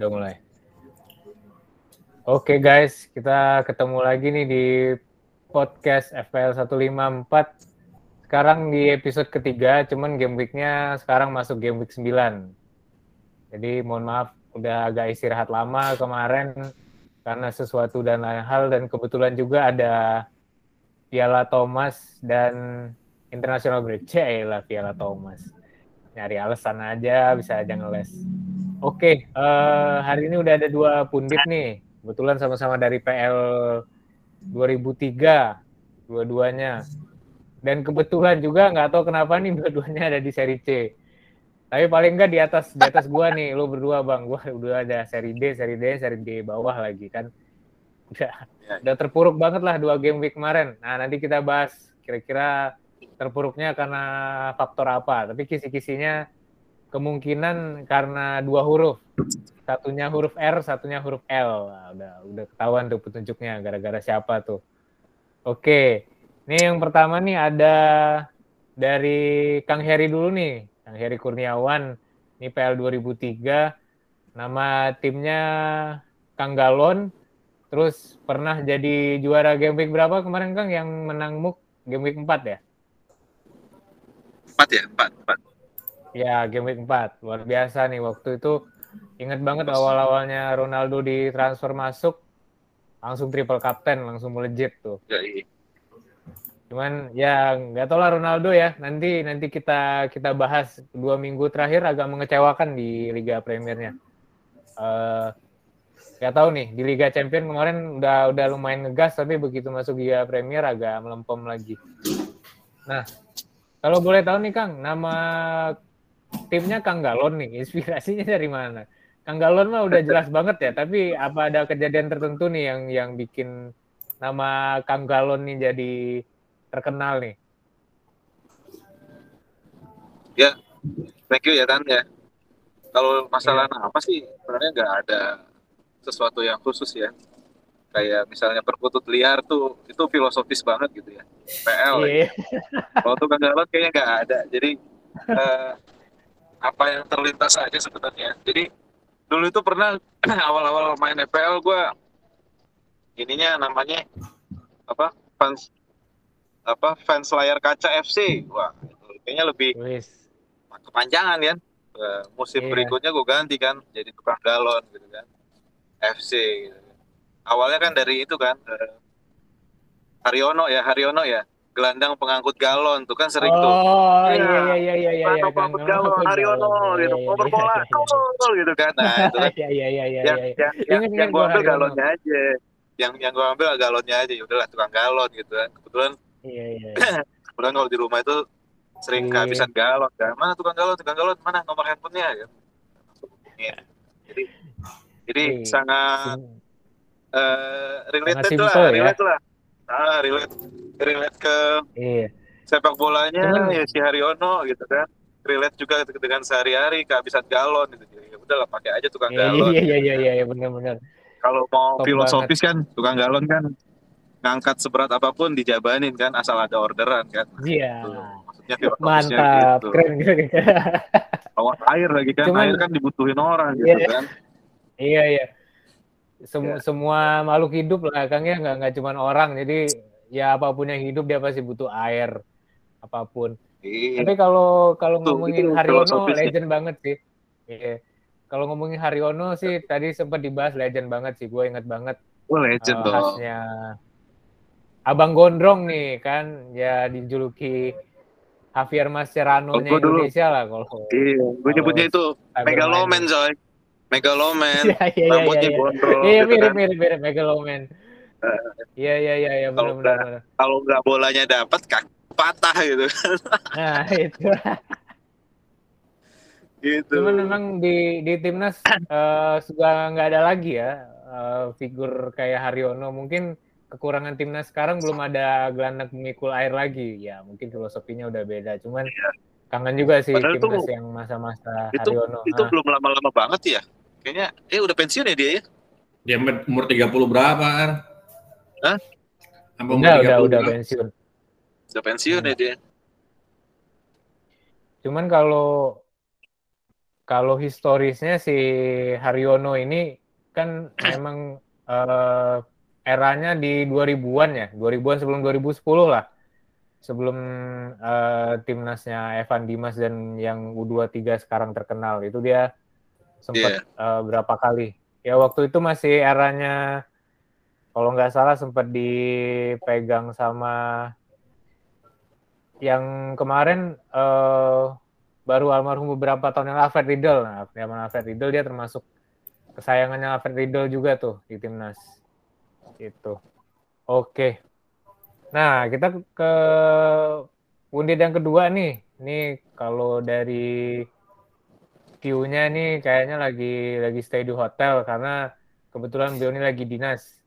Udah mulai. Oke guys, kita ketemu lagi nih di podcast FPL 154. Sekarang di episode ketiga, cuman game week-nya sekarang masuk game week 9. Jadi mohon maaf, udah agak istirahat lama kemarin karena sesuatu dan lain hal dan kebetulan juga ada Piala Thomas dan International Break. lah Piala Thomas. Nyari alasan aja bisa aja ngeles. Oke, uh, hari ini udah ada dua pundit nih. Kebetulan sama-sama dari PL 2003, dua-duanya. Dan kebetulan juga nggak tahu kenapa nih dua-duanya ada di seri C. Tapi paling nggak di atas di atas gua nih, lo berdua bang. Gua udah ada seri D, seri D, seri D bawah lagi kan. Udah, ya. udah terpuruk banget lah dua game week kemarin. Nah nanti kita bahas kira-kira terpuruknya karena faktor apa. Tapi kisi-kisinya kemungkinan karena dua huruf. Satunya huruf R, satunya huruf L. Udah udah ketahuan tuh petunjuknya gara-gara siapa tuh. Oke. Ini yang pertama nih ada dari Kang Heri dulu nih. Kang Heri Kurniawan. Ini PL 2003. Nama timnya Kang Galon. Terus pernah jadi juara game week berapa kemarin Kang yang menang MUK game week 4 ya? 4 ya? 4, 4. Ya, game week 4. Luar biasa nih waktu itu. Ingat banget awal-awalnya Ronaldo di transfer masuk langsung triple captain, langsung melejit tuh. Ya, iya. Cuman ya nggak tau lah Ronaldo ya. Nanti nanti kita kita bahas dua minggu terakhir agak mengecewakan di Liga Premiernya. Uh, nggak tahu nih di Liga Champion kemarin udah udah lumayan ngegas tapi begitu masuk Liga Premier agak melempem lagi. Nah, kalau boleh tahu nih Kang, nama timnya Kang Galon nih, inspirasinya dari mana? Kang Galon mah udah jelas banget ya, tapi apa ada kejadian tertentu nih yang yang bikin nama Kang Galon nih jadi terkenal nih? Ya, thank you ya Tan ya. Kalau masalah ya. apa sih sebenarnya nggak ada sesuatu yang khusus ya. Kayak misalnya perkutut liar tuh itu filosofis banget gitu ya. PL. Yeah. Ya. Kalau tuh Kang Galon kayaknya nggak ada. Jadi uh, apa yang terlintas aja sebenarnya jadi dulu itu pernah awal-awal main EPL gue ininya namanya apa fans apa fans layar kaca FC wah kayaknya lebih Wiss. kepanjangan kan uh, musim yeah. berikutnya gue ganti kan jadi tukang galon gitu kan FC gitu. awalnya kan dari itu kan uh, Haryono ya Haryono ya gelandang pengangkut galon tuh kan sering oh, tuh. Oh iya iya iya iya iya. iya pengangkut galon Haryono gitu, mau bola, gol gitu kan. Nah itu kan. Iya iya iya iya. Yang yang yang, yang gue ambil galonnya aja. Yang yang gue ambil galonnya aja. Ya udahlah tukang galon gitu kan. Kebetulan. Iya iya. Kebetulan kalau di rumah itu sering kehabisan galon kan. Mana tukang galon, tukang galon mana nomor handphonenya kan. Jadi jadi sangat uh, related lah, ya. relate lah. Ah, relate relate ke iya. sepak bolanya Cuman, ya si Haryono gitu kan. Relate juga dengan sehari-hari kehabisan galon gitu. Jadi ya udahlah pakai aja tukang iya, galon. iya iya iya iya, iya benar-benar. Kalau mau Top filosofis banget. kan tukang galon kan ngangkat seberat apa pun dijabanin kan asal ada orderan kan. Iya. Gitu. maksudnya mantap gitu. keren gitu bawa air lagi kan Cuman, air kan dibutuhin orang gitu iya, kan. Iya iya. Semua ya. semua makhluk hidup lah Kang ya. Nggak nggak cuma orang. Jadi ya apa pun yang hidup dia pasti butuh air apa pun. Iya. Tapi kalau kalau ngomongin Haryono legend banget sih. Iya. Kalau ngomongin Haryono sih tadi sempat dibahas legend banget sih. Gue inget banget. Oh legend uh. Khasnya Abang Gondrong nih kan ya dijuluki Javier Mascherano-nya oh, Indonesia lah kalau. Iya, gue nyebutnya itu Megaloman coy. Megaloman. Iya, iya, iya, Rambutnya iya, iya. gondrong. Iya, gitu mirip, kan. mirip, mirip Megaloman. Iya iya iya ya, benar benar. Kalau nggak bolanya dapat kan patah gitu. Nah itu. gitu. Cuman memang di di timnas uh, suka nggak ada lagi ya uh, figur kayak Haryono. Mungkin kekurangan timnas sekarang belum ada gelandang pemikul air lagi. Ya mungkin filosofinya udah beda. Cuman iya. kangen juga sih Padahal timnas itu, yang masa-masa Haryono. Itu nah. belum lama-lama banget ya. Kayaknya eh udah pensiun ya dia ya. Dia umur 30 berapa, Ar? Hah? udah, udah, udah pensiun. Udah pensiun ya dia. Cuman kalau kalau historisnya si Haryono ini kan memang eh, eranya di 2000-an ya, 2000-an sebelum 2010 lah. Sebelum eh, timnasnya Evan Dimas dan yang U23 sekarang terkenal itu dia sempat eh, berapa kali. Ya waktu itu masih eranya kalau nggak salah sempat dipegang sama yang kemarin eh, baru almarhum beberapa tahun yang Alfred Riedel. Nah, zaman Alfred Riedel dia termasuk kesayangannya Alfred Riedel juga tuh di timnas. Itu. Oke. Nah, kita ke unit yang kedua nih. Ini kalau dari view-nya nih kayaknya lagi lagi stay di hotel karena kebetulan beliau ini lagi dinas.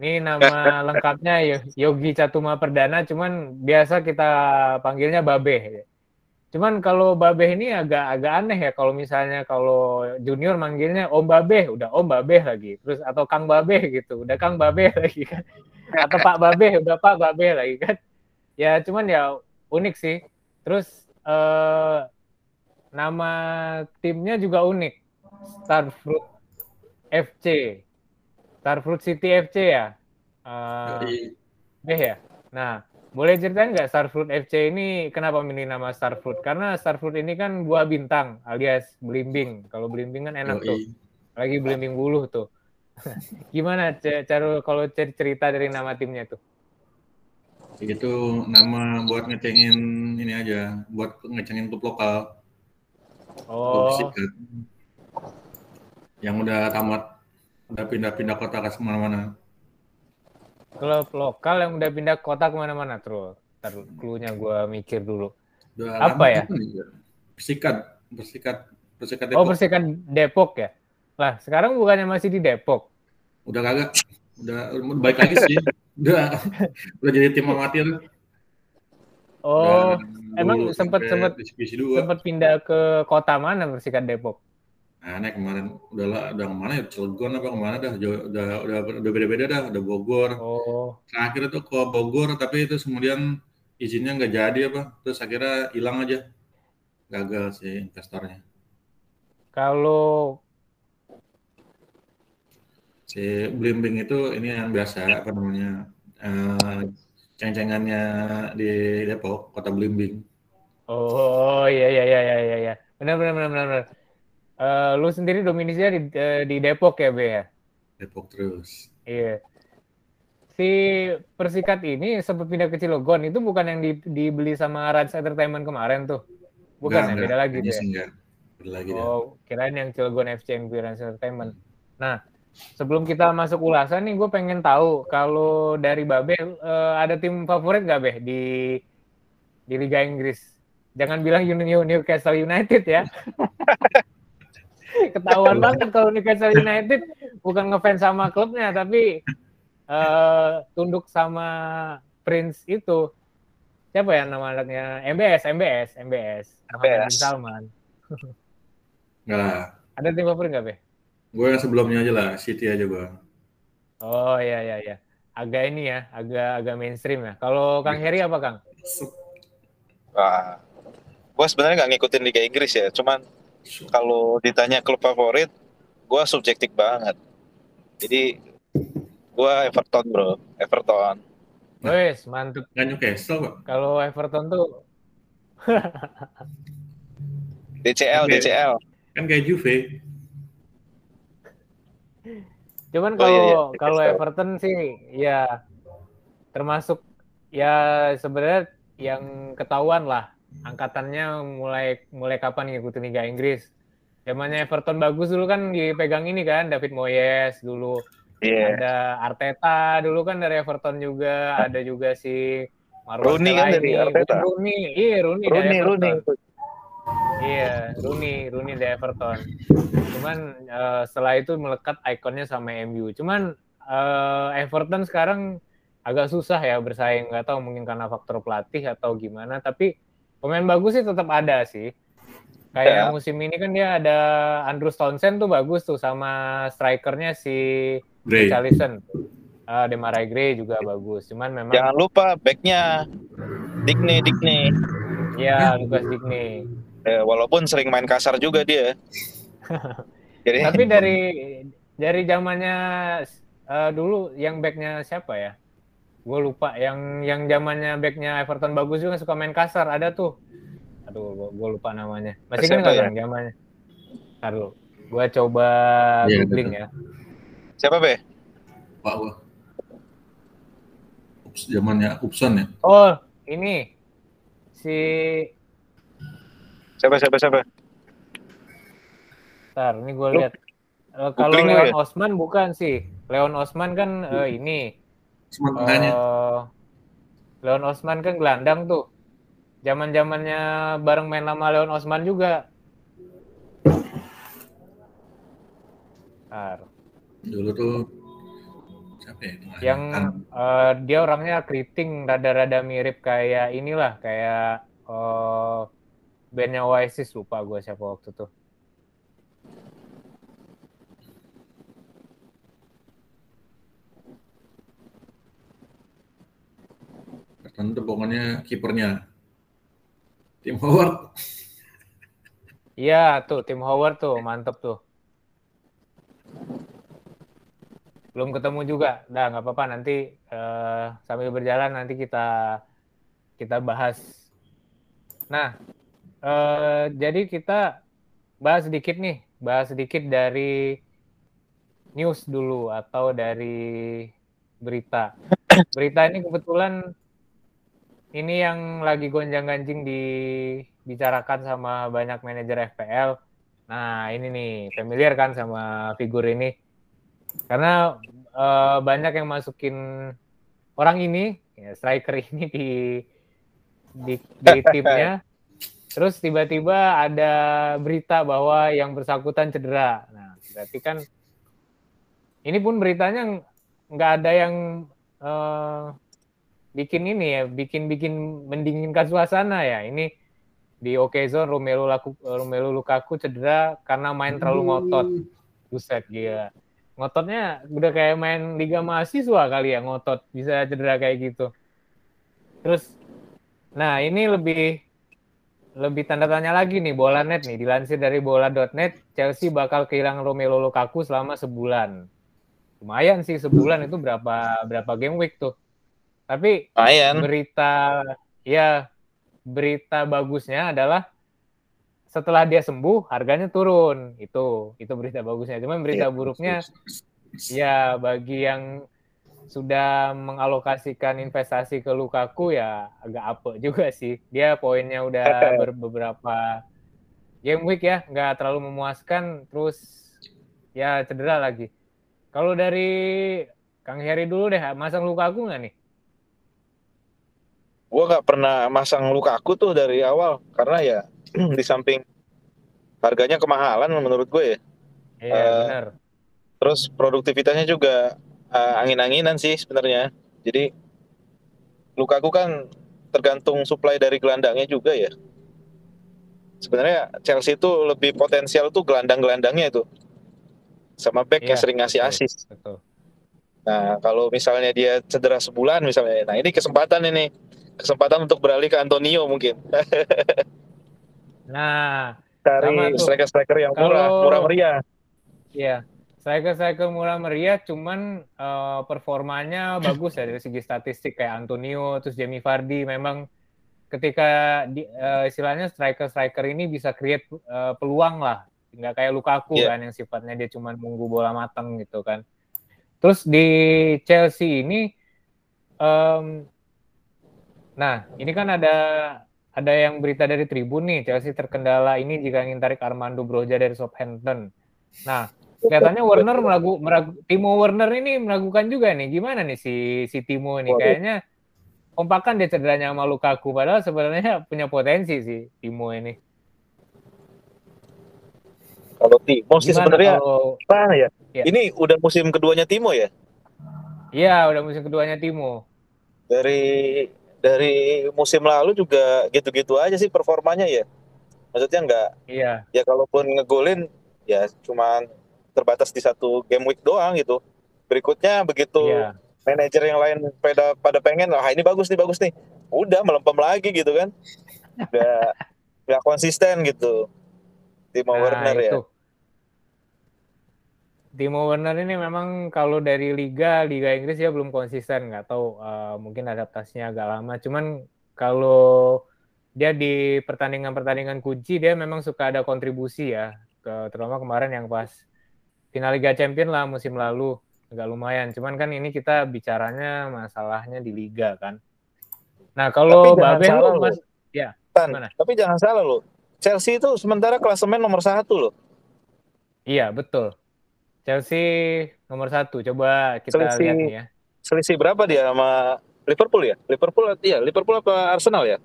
Ini nama lengkapnya Yogi Catuma Perdana, cuman biasa kita panggilnya Babe. Cuman kalau Babe ini agak agak aneh ya kalau misalnya kalau junior manggilnya Om Babe, udah Om Babe lagi. Terus atau Kang Babe gitu, udah Kang Babe lagi kan. Atau Pak Babe, udah Pak Babe lagi kan. Ya cuman ya unik sih. Terus eh, nama timnya juga unik. Starfruit FC. Starfruit City FC ya. Uh, ya. Nah, boleh ceritain nggak Starfruit FC ini kenapa milih nama Starfruit? Karena Starfruit ini kan buah bintang alias belimbing. Kalau belimbing kan enak tuh. Lagi belimbing buluh tuh. Gimana cara kalau cerita dari nama timnya tuh? Itu nama buat ngecengin ini aja, buat ngecengin klub lokal. Oh. Yang udah tamat, udah pindah-pindah kota ke mana-mana. Klub lokal yang udah pindah kota ke mana-mana terus. Ntar clue-nya gue mikir dulu. Udah Apa ya? Persikat, persikat, persikat Depok. Oh, persikat Depok ya? Lah, sekarang bukannya masih di Depok? Udah kagak. Udah, baik lagi sih. udah, udah jadi tim amatir. Oh, emang sempat sempat sempat pindah ke kota mana Persikat Depok? Aneh kemarin udah lah, udah ke mana ya Cilegon apa ke mana dah udah udah udah, udah beda-beda dah udah Bogor. Oh. Terakhir itu ke Bogor tapi itu kemudian izinnya nggak jadi apa terus akhirnya hilang aja gagal sih investornya. Kalau si Blimbing itu ini yang biasa apa namanya uh, ceng-cengannya di Depok kota Blimbing. Oh iya iya iya iya iya benar benar benar benar. Uh, lu sendiri dominisinya di, uh, di Depok ya, Be ya? Depok terus. Iya. Si Persikat ini sempat pindah ke Cilegon, itu bukan yang di, dibeli sama Rans Entertainment kemarin tuh? Bukan ya, beda lagi ya? Beda lagi oh, kirain yang Cilegon FC yang Rans Entertainment. Nah, sebelum kita masuk ulasan nih, gue pengen tahu kalau dari Babe uh, ada tim favorit gak, Be, di di Liga Inggris? Jangan bilang Newcastle United ya. ketahuan banget kalau Newcastle United bukan ngefans sama klubnya tapi uh, tunduk sama Prince itu. Siapa ya nama anaknya? MBS MBS MBS MBS Salman. Enggak ada tim favorit nggak be? Gue yang sebelumnya aja lah City aja gue oh iya iya iya. Agak ini ya agak agak mainstream ya. Kalau Kang Heri apa Kang? Wah, gue sebenarnya nggak ngikutin Liga Inggris ya cuman kalau ditanya klub favorit, gue subjektif banget. Jadi gue Everton bro, Everton. Wes mantep. Gak Newcastle kok. Kalau Everton tuh DCL, okay. DCL. Kan kayak Juve. Cuman kalau oh, iya, iya. kalau Everton sih ya termasuk ya sebenarnya yang ketahuan lah angkatannya mulai mulai kapan ngikutin Liga Inggris? Zamannya Everton bagus dulu kan dipegang ini kan David Moyes dulu. Yeah. Ada Arteta dulu kan dari Everton juga, ada juga si Marwan Rooney kan dari Arteta. Rooney, iya Rooney, Rooney, dari Rooney. Iya, Rooney, Rooney dari Everton. Cuman uh, setelah itu melekat ikonnya sama MU. Cuman uh, Everton sekarang agak susah ya bersaing, nggak tahu mungkin karena faktor pelatih atau gimana. Tapi pemain bagus sih tetap ada sih. Kayak ya. musim ini kan dia ada Andrew Townsend tuh bagus tuh sama strikernya si Richarlison. Uh, Demarai Gray juga bagus. Cuman memang Jangan lupa backnya Digne Digne. Iya, Lucas Digne. Ya, walaupun sering main kasar juga dia. Jadi Tapi dari dari zamannya eh, dulu yang backnya siapa ya? Gue lupa. Yang yang zamannya backnya Everton bagus juga suka main kasar. Ada tuh. Aduh, gue lupa namanya. Masih kan nggak ya? Bang, zamannya? Ntar dulu. Gue coba Iya, googling ya. siapa be? Pak gua. Ups, zamannya Upson ya. Oh, ini si Siapa siapa siapa? Ntar, ini gue lihat. Eh, kalau Leon ya? Osman bukan sih. Leon Osman kan eh, ini. Eh, Leon Osman kan gelandang tuh. Zaman zamannya bareng main sama Leon Osman juga. Ntar. Dulu tuh siapa ya? Yang eh, dia orangnya keriting, rada-rada mirip kayak inilah, kayak eh, bandnya Oasis lupa gue siapa waktu itu. Pokoknya kipernya. Tim Howard. Iya tuh Tim Howard tuh mantep tuh. Belum ketemu juga, dah nggak apa-apa nanti eh, sambil berjalan nanti kita kita bahas. Nah, eh, jadi kita bahas sedikit nih, bahas sedikit dari news dulu atau dari berita. Berita ini kebetulan ini yang lagi gonjang-ganjing dibicarakan sama banyak manajer FPL. Nah, ini nih familiar kan sama figur ini. Karena eh, banyak yang masukin orang ini, ya, striker ini di di, di timnya. Terus tiba-tiba ada berita bahwa yang bersangkutan cedera. Nah, berarti kan ini pun beritanya nggak ada yang eh, bikin ini ya, bikin-bikin mendinginkan suasana ya. Ini di Okezone Romelu, Laku, Romelu Lukaku cedera karena main terlalu ngotot. Buset gila. Ngototnya udah kayak main Liga Mahasiswa kali ya ngotot bisa cedera kayak gitu. Terus nah ini lebih lebih tanda tanya lagi nih bola net nih dilansir dari bola.net Chelsea bakal kehilangan Romelu Lukaku selama sebulan. Lumayan sih sebulan itu berapa berapa game week tuh. Tapi Ayan. berita ya berita bagusnya adalah setelah dia sembuh harganya turun. Itu itu berita bagusnya. Cuman berita Iya. buruknya ya bagi yang sudah mengalokasikan investasi ke Lukaku ya agak apa juga sih. Dia poinnya udah ber- beberapa game week ya nggak terlalu memuaskan. Terus ya cedera lagi. Kalau dari Kang Heri dulu deh masang Lukaku nggak nih Gua nggak pernah masang Lukaku tuh dari awal karena ya di samping harganya kemahalan menurut gue ya. iya Eh, benar Terus produktivitasnya juga eh, angin-anginan sih sebenarnya. Jadi Lukaku kan tergantung supply dari gelandangnya juga ya. Sebenarnya Chelsea itu lebih potensial tuh gelandang-gelandangnya itu. Sama back yang Iya, sering ngasih betul. betul Nah, kalau misalnya dia cedera sebulan misalnya, nah ini kesempatan ini. Kesempatan untuk beralih ke Antonio mungkin. nah Cari striker-striker yang murah, Kalau- murah meriah. Iya, striker-striker murah meriah, cuman eh, performanya bagus ya dari segi statistik kayak Antonio, terus Jamie Vardy. Memang ketika di, eh, istilahnya striker-striker ini bisa create eh, peluang lah, nggak kayak Lukaku Iya. kan yang sifatnya dia cuma nunggu bola matang gitu kan. Terus di Chelsea ini, em, nah ini kan ada ada yang berita dari Tribun nih, Chelsea terkendala ini jika ingin tarik Armando Broja dari Southampton. Nah, kelihatannya Werner meragu, meragu Timo Werner ini meragukan juga nih. Gimana nih si si Timo ini? Waduh. Kayaknya kompakan dia cederanya sama Lukaku padahal sebenarnya punya potensi sih Timo ini. Kalau Timo sih sebenarnya kalau ya? Iya. Ini udah musim keduanya Timo ya. Iya, udah musim keduanya Timo. Dari dari musim lalu juga gitu-gitu aja sih performanya ya. Maksudnya nggak Iya, ya kalaupun ngegolin ya cuman terbatas di satu game week doang gitu. Berikutnya begitu iya. manajer yang lain pada pada pengen ah ini bagus nih bagus nih. Udah melempem lagi gitu kan. Udah nggak konsisten gitu. Timo Nah, Werner ya. Timo Werner ini memang kalau dari liga liga Inggris dia belum konsisten nggak tahu eh, mungkin adaptasinya agak lama cuman kalau dia di pertandingan-pertandingan kunci dia memang suka ada kontribusi ya ke terutama kemarin yang pas final Liga Champion lah musim lalu agak lumayan cuman kan ini kita bicaranya masalahnya di liga kan nah kalau Baben salah lu loh. mas Tan, Gimana? tapi jangan salah loh. Chelsea itu sementara klasemen nomor satu loh. iya betul Chelsea nomor satu coba kita Chelsea. lihat nih ya Selisih berapa dia sama Liverpool ya? Liverpool iya, Liverpool apa Arsenal ya?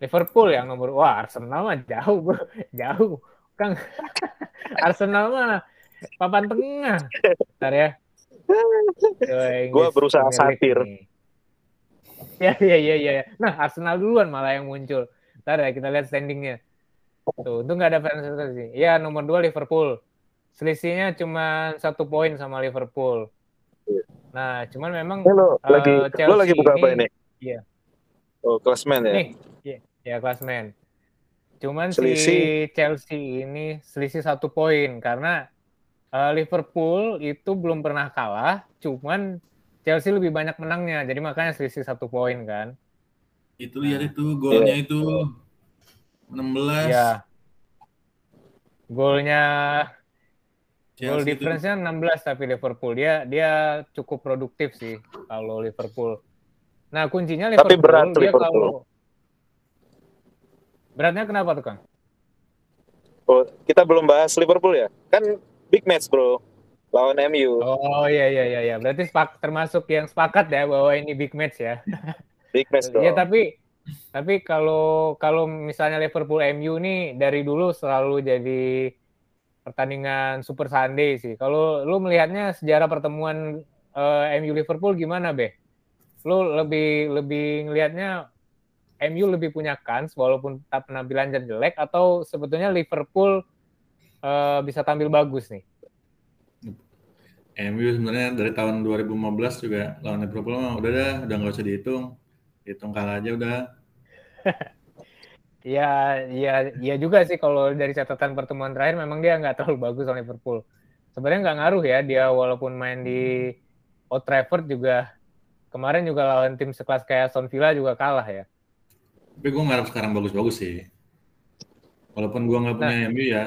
Liverpool yang nomor wah Arsenal mah jauh bro jauh Kang Arsenal mah papan tengah Bentar ya Gua berusaha satir. ya ya ya ya ya. nah Arsenal duluan malah yang muncul Bentar ya kita lihat standingnya tuh itu nggak ada fans sih ya nomor dua Liverpool selisihnya cuma satu poin sama Liverpool nah cuman memang Eh, lo Eh, lagi lo Chelsea lagi buka apa ini- ini? iya. Oh, klasmen ya. Nih, ya, ya klasmen. Cuman si Selisih. Chelsea ini selisih satu poin karena eh, Liverpool itu belum pernah kalah, cuman Chelsea lebih banyak menangnya, jadi makanya selisih satu poin kan. Itu lihat itu golnya itu 16. Ya. Golnya itu. difference-nya 16 tapi Liverpool dia dia cukup produktif sih kalau Liverpool. Nah, kuncinya Tapi Liverpool berat dia Liverpool. kalau Beratnya kenapa tuh, Kang? Oh, kita belum bahas Liverpool ya? Kan big match, Bro. Lawan MU. Oh iya iya iya iya. Berarti sepak, termasuk yang sepakat ya bahwa ini big match ya. Big match, Bro. Iya tapi tapi kalau kalau misalnya Liverpool MU nih dari dulu selalu jadi pertandingan Super Sunday sih. Kalau lu melihatnya sejarah pertemuan eh, MU Liverpool gimana, Be? Lu lebih lebih ngelihatnya MU lebih punya kans walaupun tak penampilan jelek atau sebetulnya Liverpool eh, bisa tampil bagus nih? MU sebenarnya dari tahun 2015 juga lawan Liverpool mah udah dah, udah nggak usah dihitung. Hitung kalah aja udah. Iya, iya, iya juga sih kalau dari catatan pertemuan terakhir memang dia nggak terlalu bagus sama Liverpool. Sebenarnya nggak ngaruh ya dia walaupun main di Old Trafford juga kemarin juga lawan tim sekelas kayak Aston Villa juga kalah ya. Tapi gue ngarep sekarang bagus-bagus sih. Walaupun gue nggak punya MU ya.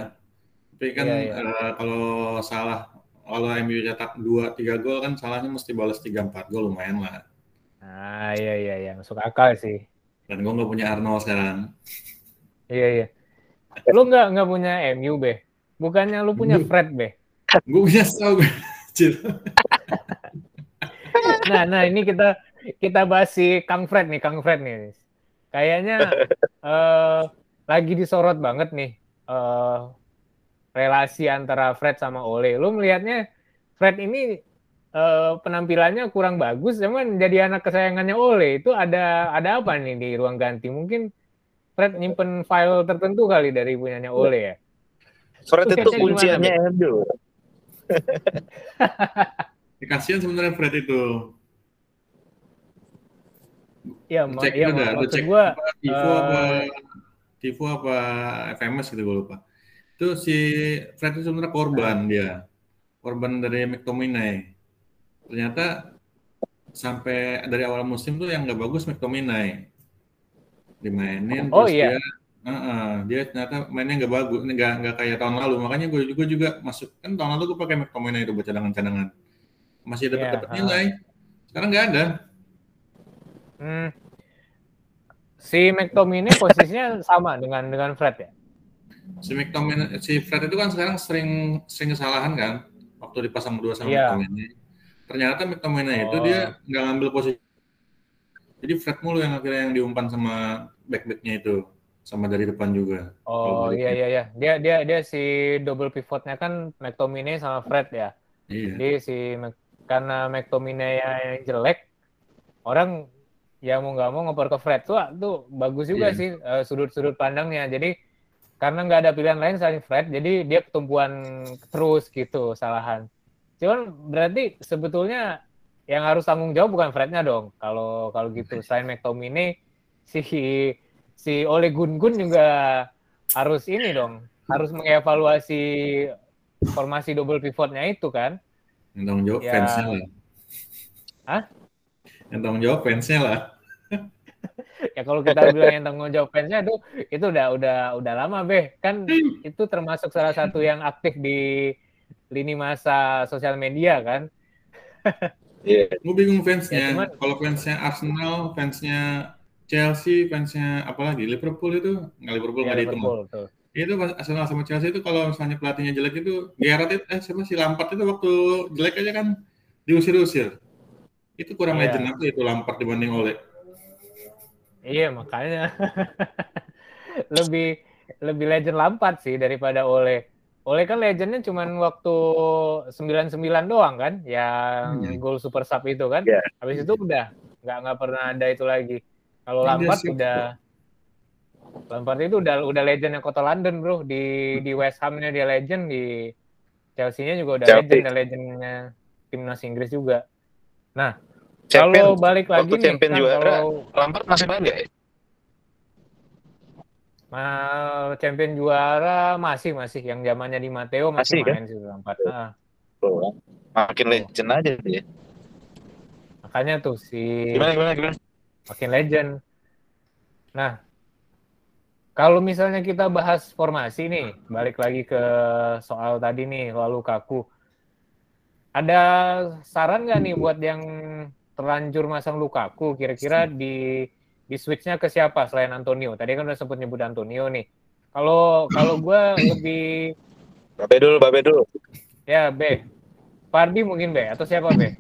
Tapi kan Iya, iya. eh, kalau salah, kalau MU cetak 2-3 gol kan salahnya mesti balas 3-4 gol lumayan lah. Nah, iya iya iya, masuk akal sih. Dan gue nggak punya Arnold sekarang. Iya iya. Lu nggak nggak punya MU be? Bukannya lu punya Fred be? gue punya. Anjir. Nah, nah ini kita kita bahas si Kang Fred nih, Kang Fred nih. Kayaknya eh, lagi disorot banget nih eh, relasi antara Fred sama Ole. Lu melihatnya Fred ini eh, penampilannya kurang bagus, cuman jadi anak kesayangannya Ole. Itu ada ada apa nih di ruang ganti? Mungkin Fred nyimpen file tertentu kali dari punyanya Ole ya. Fred itu Be? MU. Ya, kasihan sebenarnya Fred itu. Iya, Cek iya udah, lu cek gua apa, Tivo eh, apa Tivo apa FMS gitu gue lupa. Itu si Fred itu sebenarnya korban dia. Korban dari McTominay. Ternyata sampai dari awal musim tuh yang nggak bagus McTominay. Dimainin Oh, terus iya. dia Heeh, dia ternyata mainnya nggak bagus, nggak nggak kayak tahun lalu. Makanya gue juga juga masuk kan tahun lalu gue pakai McTominay itu buat cadangan-cadangan. Masih dapat Iya, dapat nilai. Sekarang nggak ada. Hmm. Si McTominay posisinya sama dengan dengan Fred ya. si McTominay, si Fred itu kan sekarang sering sering kesalahan kan waktu dipasang berdua sama Iya. McTominay. Ternyata McTominay itu Oh. dia nggak ngambil posisi. Jadi Fred mulu yang akhirnya yang diumpan sama back-backnya itu sama dari depan juga. Oh iya iya iya. Dia dia dia si double pivotnya kan McTominay sama Fred ya. Iya. Jadi si Mc- karena McTominay yang jelek, orang ya mau nggak mau ngoper ke Fred tuh tuh bagus juga Iya. sih eh, sudut-sudut pandangnya. Jadi karena nggak ada pilihan lain selain Fred, jadi dia ketumpuan terus gitu salahan. Cuman berarti sebetulnya yang harus tanggung jawab bukan Frednya dong. Kalau kalau gitu selain McTominay si si Ole Gun-Gun juga harus ini dong, harus mengevaluasi formasi double pivotnya itu kan. Yang tanggung jawab Ya. fansnya lah. Hah? Yang tanggung jawab fansnya lah. Ya kalau kita bilang yang tanggung jawab fansnya itu itu udah udah udah lama beh kan itu termasuk salah satu yang aktif di lini masa sosial media kan. Iya. Gue bingung fansnya. Ya, cuman- Kalau fansnya Arsenal, fansnya Chelsea, fansnya apalagi Liverpool itu nggak Liverpool Ya, nggak dihitung. Liverpool tuh. Itu pas Arsenal sama Chelsea itu kalau misalnya pelatihnya jelek itu Gerrard itu eh siapa si Lampard itu waktu jelek aja kan diusir-usir. Itu kurang Iya. legend apa itu Lampard dibanding Ole. Iya makanya lebih lebih legend Lampard sih daripada Ole. Ole kan legendnya cuman waktu 99 doang kan, yang Hmm. gol super sub itu kan. Iya. Habis itu udah nggak nggak pernah ada itu lagi. Kalau Iya Lampard udah Lampard itu udah udah legendnya kota London bro di di West Hamnya dia legend di Chelsea-nya juga udah Chelsea. legend legendnya timnas Inggris juga. Nah Champion, kalau balik lagi waktu nih, champion Kang, juara. kalau Lampard masih main nggak champion juara masih masih yang zamannya di Matteo masih, Masih, kan? main sih Lampard. Nah, Tuh, Makin legend aja dia. makanya tuh si Gimana gimana gimana? makin legend. Nah, kalau misalnya kita bahas formasi nih, balik lagi ke soal tadi nih, lalu kaku. Ada saran nggak nih buat yang terlanjur masang Lukaku? Kira-kira di di switchnya ke siapa selain Antonio? Tadi kan udah sempat nyebut Antonio nih. Kalau kalau gue lebih Babe dulu, Babe dulu. Ya, B. Pardi mungkin B atau siapa B?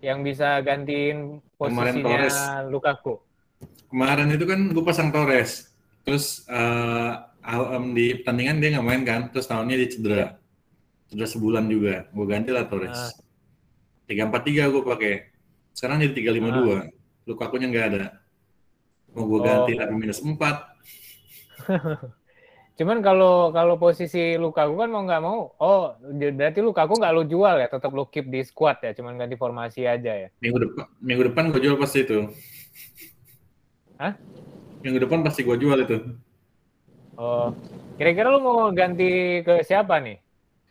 Yang bisa gantiin posisinya Lukaku. Kemarin itu kan gue pasang Torres. Terus uh, di pertandingan dia nggak main kan, terus tahunnya dia cedera. Cedera sebulan juga. Gue ganti lah Torres. Uh. 343 gue pakai. Sekarang jadi tiga lima dua. Ah. Luka akunya nggak ada. Mau gue ganti oh. tapi minus empat Cuman kalau kalau posisi Lukaku kan mau nggak mau, oh berarti luka aku nggak lo jual ya, tetap lo keep di squad ya, cuman ganti formasi aja ya. Minggu depan minggu depan gue jual pasti itu. Hah? Minggu depan pasti gue jual itu. Oh, kira-kira lo mau ganti ke siapa nih?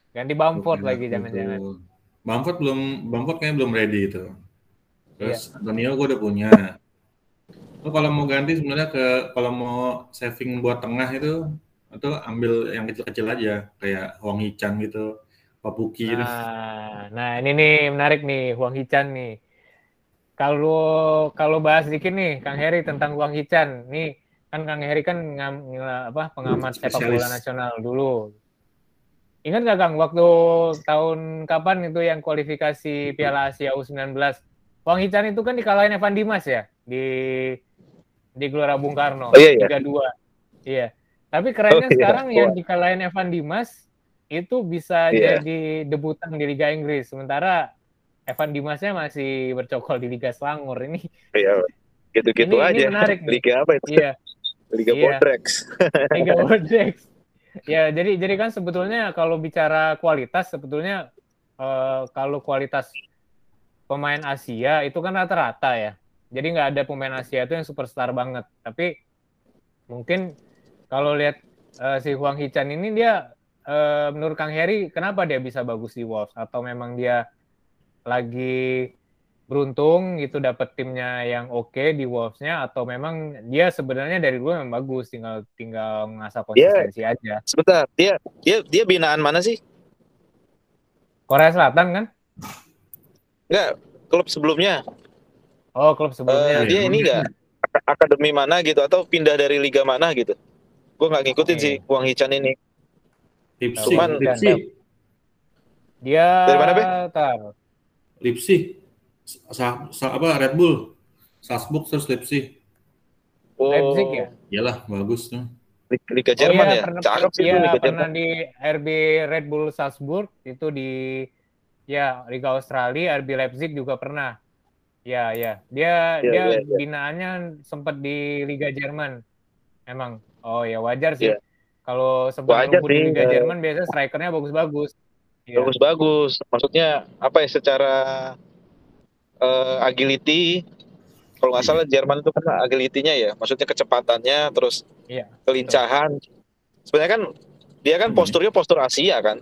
Ganti Bamford lagi jangan-jangan. Bamford belum, Bamford kayaknya belum ready itu. Terus Antonio gue udah punya. Lo kalau mau ganti sebenarnya ke kalau mau saving buat tengah itu atau ambil yang kecil-kecil aja kayak Huang Hichan gitu, Papuki gitu. Nah, nah ini nih menarik nih Huang Hichan nih. Kalau kalau bahas dikit nih Kang Heri tentang Huang Hichan. Nih kan Kang Heri kan ngam, ngila- apa pengamat sepak bola nasional dulu. Ingat nggak Kang waktu tahun kapan itu yang kualifikasi Piala Asia U19? Huang Hichan itu kan dikalahin Evan Dimas ya di di Gelora Bung Karno Oh, iya, iya. 3-2. Iya. Tapi kerennya Oh, iya. sekarang Wah. yang dikalahin Evan Dimas itu bisa Iya. jadi debutan di Liga Inggris. Sementara Evan Dimasnya masih bercokol di Liga Selangor ini. Iya, gitu-gitu Ini- ini aja. menarik. Liga apa itu? Iya, Liga Iya. Bodrex. Liga Bordeaux. Ya, jadi jadi kan sebetulnya kalau bicara kualitas sebetulnya eh, kalau kualitas pemain Asia itu kan rata-rata ya. Jadi nggak ada pemain Asia itu yang superstar banget. Tapi mungkin kalau lihat eh, si Huang Hichan ini dia eh, menurut Kang Heri kenapa dia bisa bagus di Wolves atau memang dia lagi beruntung gitu dapat timnya yang oke di Wolves-nya atau memang dia sebenarnya dari dulu memang bagus tinggal tinggal ngasah konsistensi aja. Sebentar, dia dia dia binaan mana sih? Korea Selatan kan? Enggak, klub sebelumnya. Oh, klub sebelumnya. dia ini enggak ak- akademi mana gitu atau pindah dari liga mana gitu. Gue nggak ngikutin Oke. sih Wang Hichan ini. Lipsy, Cuman- Lipsy, Dia Dari mana, Be? tar. Lipsy. Sa, sa- apa Red Bull, Salzburg terus Lipsy. Oh, Leipzig ya? Iyalah bagus tuh. Li- Liga Jerman oh, iya, ya. Pernah, Cakep sih iya, Liga pernah Jerman. di RB Red Bull Salzburg itu di ya Liga Australia, RB Leipzig juga pernah. Ya, ya. Dia Iya, dia iya, iya. binaannya sempat di Liga Jerman. Emang. Oh ya wajar sih. Iya. Kalau sempat Wajar di Liga ya. Jerman biasanya strikernya bagus-bagus. Iya. Bagus-bagus. Maksudnya apa ya secara eh, agility. Kalau nggak salah Jerman itu kan agility-nya ya, maksudnya kecepatannya, terus Iya. kelincahan. Sebenarnya kan dia kan Hmm. posturnya postur Asia kan,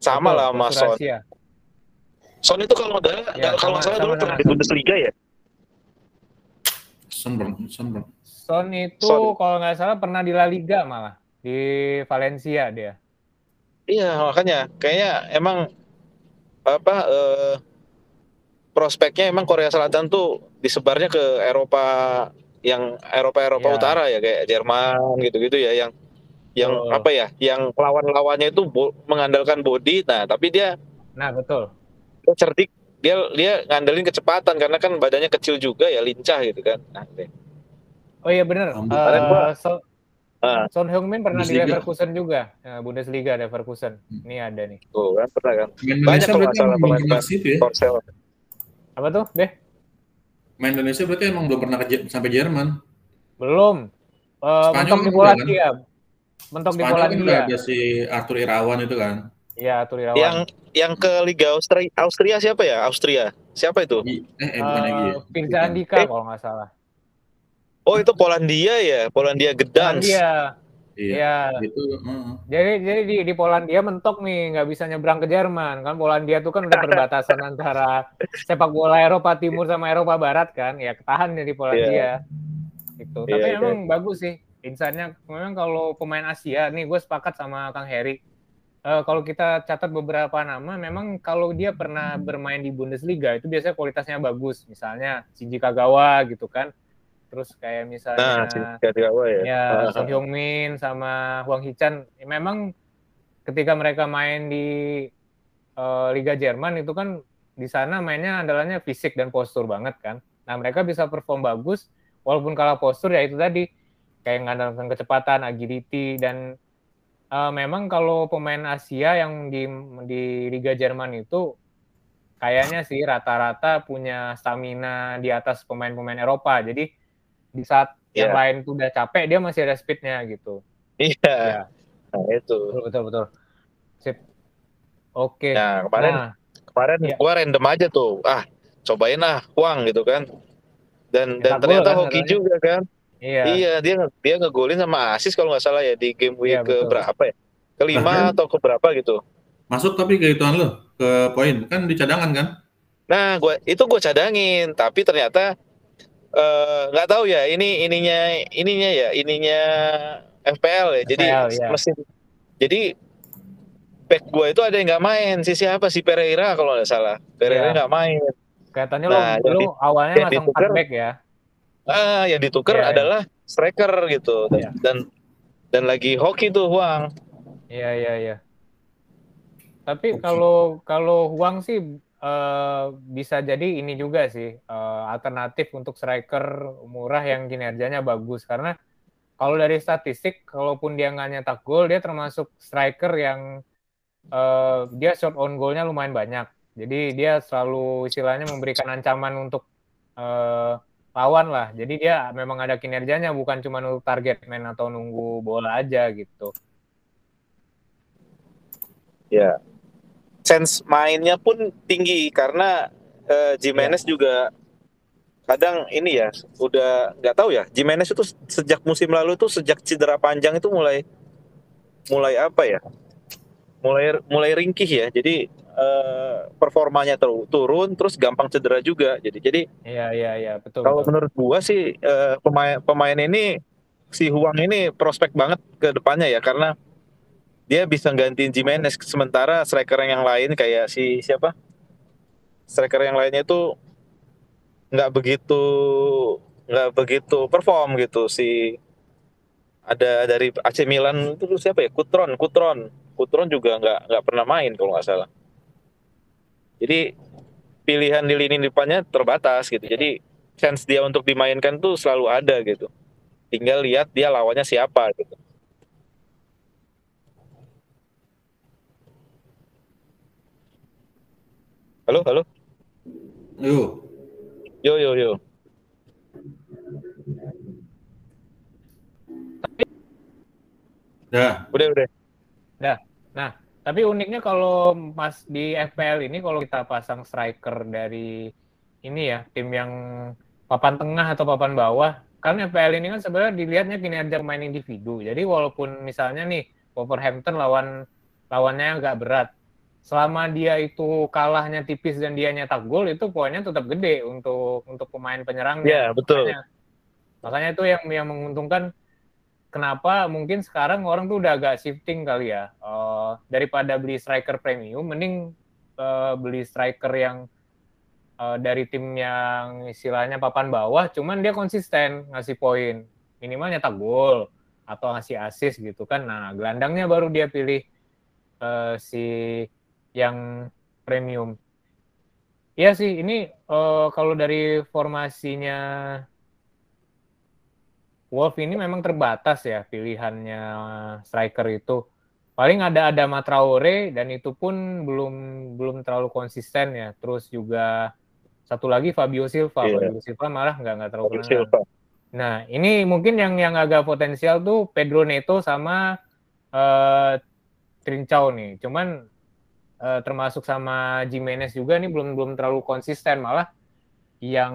sama Betul, lah sama Son. Asia. Son itu kalau nggak salah- Ya, kalau nggak salah dulu pernah di Son. Bundesliga ya. Sunburn, Sunburn. Son itu Son. kalau nggak salah pernah di La Liga malah di Valencia dia. Iya makanya kayaknya emang apa eh, prospeknya emang Korea Selatan tuh disebarnya ke Eropa yang Eropa Eropa Iya. Utara ya kayak Jerman gitu-gitu ya yang yang Betul. apa ya yang lawan-lawannya itu bo- mengandalkan body nah tapi dia, Nah betul. dia cerdik dia dia ngandelin kecepatan karena kan badannya kecil juga ya lincah gitu kan nah, deh. Oh iya benar. Gua- Eh, Son, Ah. Son Heung-min pernah di Bundesliga. Leverkusen juga. Eh, Bundesliga Leverkusen. Hmm. Ini ada nih. tuh kan pernah kan Banyak kalau berarti nggak salah emang belum pemain- ya? Korsel Apa tuh, Deh? Main Indonesia berarti emang belum pernah ke sampai Jerman. Belum. Eh, Spanyol mentok di udah, Polandia. Mentok di Spanyol kan Polandia. udah ada si Arthur Irawan itu kan. Iya, Turirawan. yang yang ke Liga Austria Austria siapa ya Austria siapa itu I- Eh, eh bukan lagi ya. Eh, Firza Andika Eh. kalau nggak salah. oh itu Polandia ya Polandia Gdansk Polandia. Iya. Iya. Itu. Jadi jadi di, di Polandia mentok nih, nggak bisa nyebrang ke Jerman kan. Polandia tuh kan udah perbatasan antara sepak bola Eropa Timur sama Eropa Barat kan. Ya ketahan ya di Polandia. Gitu. Tapi Iya, iya. memang bagus sih. Insight-nya memang kalau pemain Asia nih gue sepakat sama Kang Heri. Eh, kalau kita catat beberapa nama, memang kalau dia pernah bermain di Bundesliga itu biasanya kualitasnya bagus. Misalnya Shinji Kagawa gitu kan. Terus kayak misalnya Nah, ya. ya Ah, Son Heung-min sama Huang Hichan ya, memang ketika mereka main di eh, Liga Jerman itu kan di sana mainnya andalanya fisik dan postur banget kan. Nah mereka bisa perform bagus walaupun kalah postur ya itu tadi kayak ngandalkan kecepatan, agility dan eh, memang kalau pemain Asia yang di di Liga Jerman itu kayaknya sih rata-rata punya stamina di atas pemain-pemain Eropa. Jadi di saat yang Iya. lain tuh udah capek dia masih ada speednya gitu. Iya. Iya. Nah, itu. Betul betul betul. Sip. Oke. Nah, kemarin Nah, kemarin Iya. gua random aja tuh. Ah, cobain lah Huang gitu kan. Dan dan Cetak gol ternyata kan hoki katanya. juga kan. iya. Iya, dia dia ngegolin sama asis kalau nggak salah ya di game week Iya, ke betul. berapa ya? Kelima Bahkan- atau ke berapa gitu. Masuk tapi ke ituan lo, ke poin. Kan di cadangan kan? Nah, gua itu gua cadangin, tapi ternyata eh, nggak tahu ya ini ininya ininya ya ininya FPL ya. Jadi FPL, ya. mesin jadi back gua itu ada yang nggak main. Si siapa si Pereira kalau nggak salah. Pereira Iya. nggak main. Kelihatannya Nah, lo, di- awalnya masang ditukar- 4 back ya. Ah, yang ditukar Iya, iya. adalah striker gitu. Dan, Iya. dan dan lagi hoki tuh Huang. Iya iya iya. Tapi kalau kalau Huang sih eh, bisa jadi ini juga sih eh, alternatif untuk striker murah yang kinerjanya bagus karena kalau dari statistik kalaupun dia nggak nyetak gol dia termasuk striker yang eh, dia shot on goalnya lumayan banyak. Jadi dia selalu istilahnya memberikan ancaman untuk eh, lawan lah. Jadi dia memang ada kinerjanya bukan cuma untuk target man atau nunggu bola aja gitu. Ya. Sense mainnya pun tinggi karena eh, Jimenez juga kadang ini ya udah nggak tahu ya Jimenez itu sejak musim lalu tuh sejak cedera panjang itu mulai mulai apa ya mulai mulai ringkih ya jadi eh, performanya ter- turun terus gampang cedera juga jadi jadi Iya iya iya betul. kalau betul. menurut gua sih eh, pemain pemain ini si Huang ini prospek banget ke depannya ya karena dia bisa gantiin Jimenez sementara striker yang lain kayak si siapa? Striker yang lainnya itu nggak begitu nggak begitu perform gitu. Si ada dari AC Milan itu siapa ya? Kutron Kutron. Kutron juga nggak nggak pernah main kalau nggak salah. Jadi pilihan di lini depannya terbatas gitu. Jadi chance dia untuk dimainkan tuh selalu ada gitu. Tinggal lihat dia lawannya siapa gitu halo halo Yuk. yo yo yo Dah. udah udah Tapi uniknya kalau Mas di FPL ini kalau kita pasang striker dari ini ya tim yang papan tengah atau papan bawah. Karena FPL ini kan sebenarnya dilihatnya kinerja main individu. Jadi walaupun misalnya nih Wolverhampton lawan lawannya agak berat, selama dia itu kalahnya tipis dan dia nyetak gol itu poinnya tetap gede untuk untuk pemain penyerangnya. Iya, betul. Makanya, makanya itu yang yang menguntungkan kenapa mungkin sekarang orang tuh udah agak shifting kali ya. Uh, daripada beli striker premium mending uh, beli striker yang uh, dari tim yang istilahnya papan bawah cuman dia konsisten ngasih poin. Minimal nyetak gol atau ngasih assist gitu kan. Nah, gelandangnya baru dia pilih uh, si yang premium. Iya sih, ini uh, kalau dari formasinya Wolf ini memang terbatas ya pilihannya striker itu. Paling ada ada Matraore dan itu pun belum belum terlalu konsisten ya. Terus juga satu lagi Fabio Silva. Yeah. Fabio Silva malah nggak nggak terlalu kenal. Nah ini mungkin yang yang agak potensial tuh Pedro Neto sama uh, Trincao nih. Cuman uh, termasuk sama Jimenez juga nih belum belum terlalu konsisten malah yang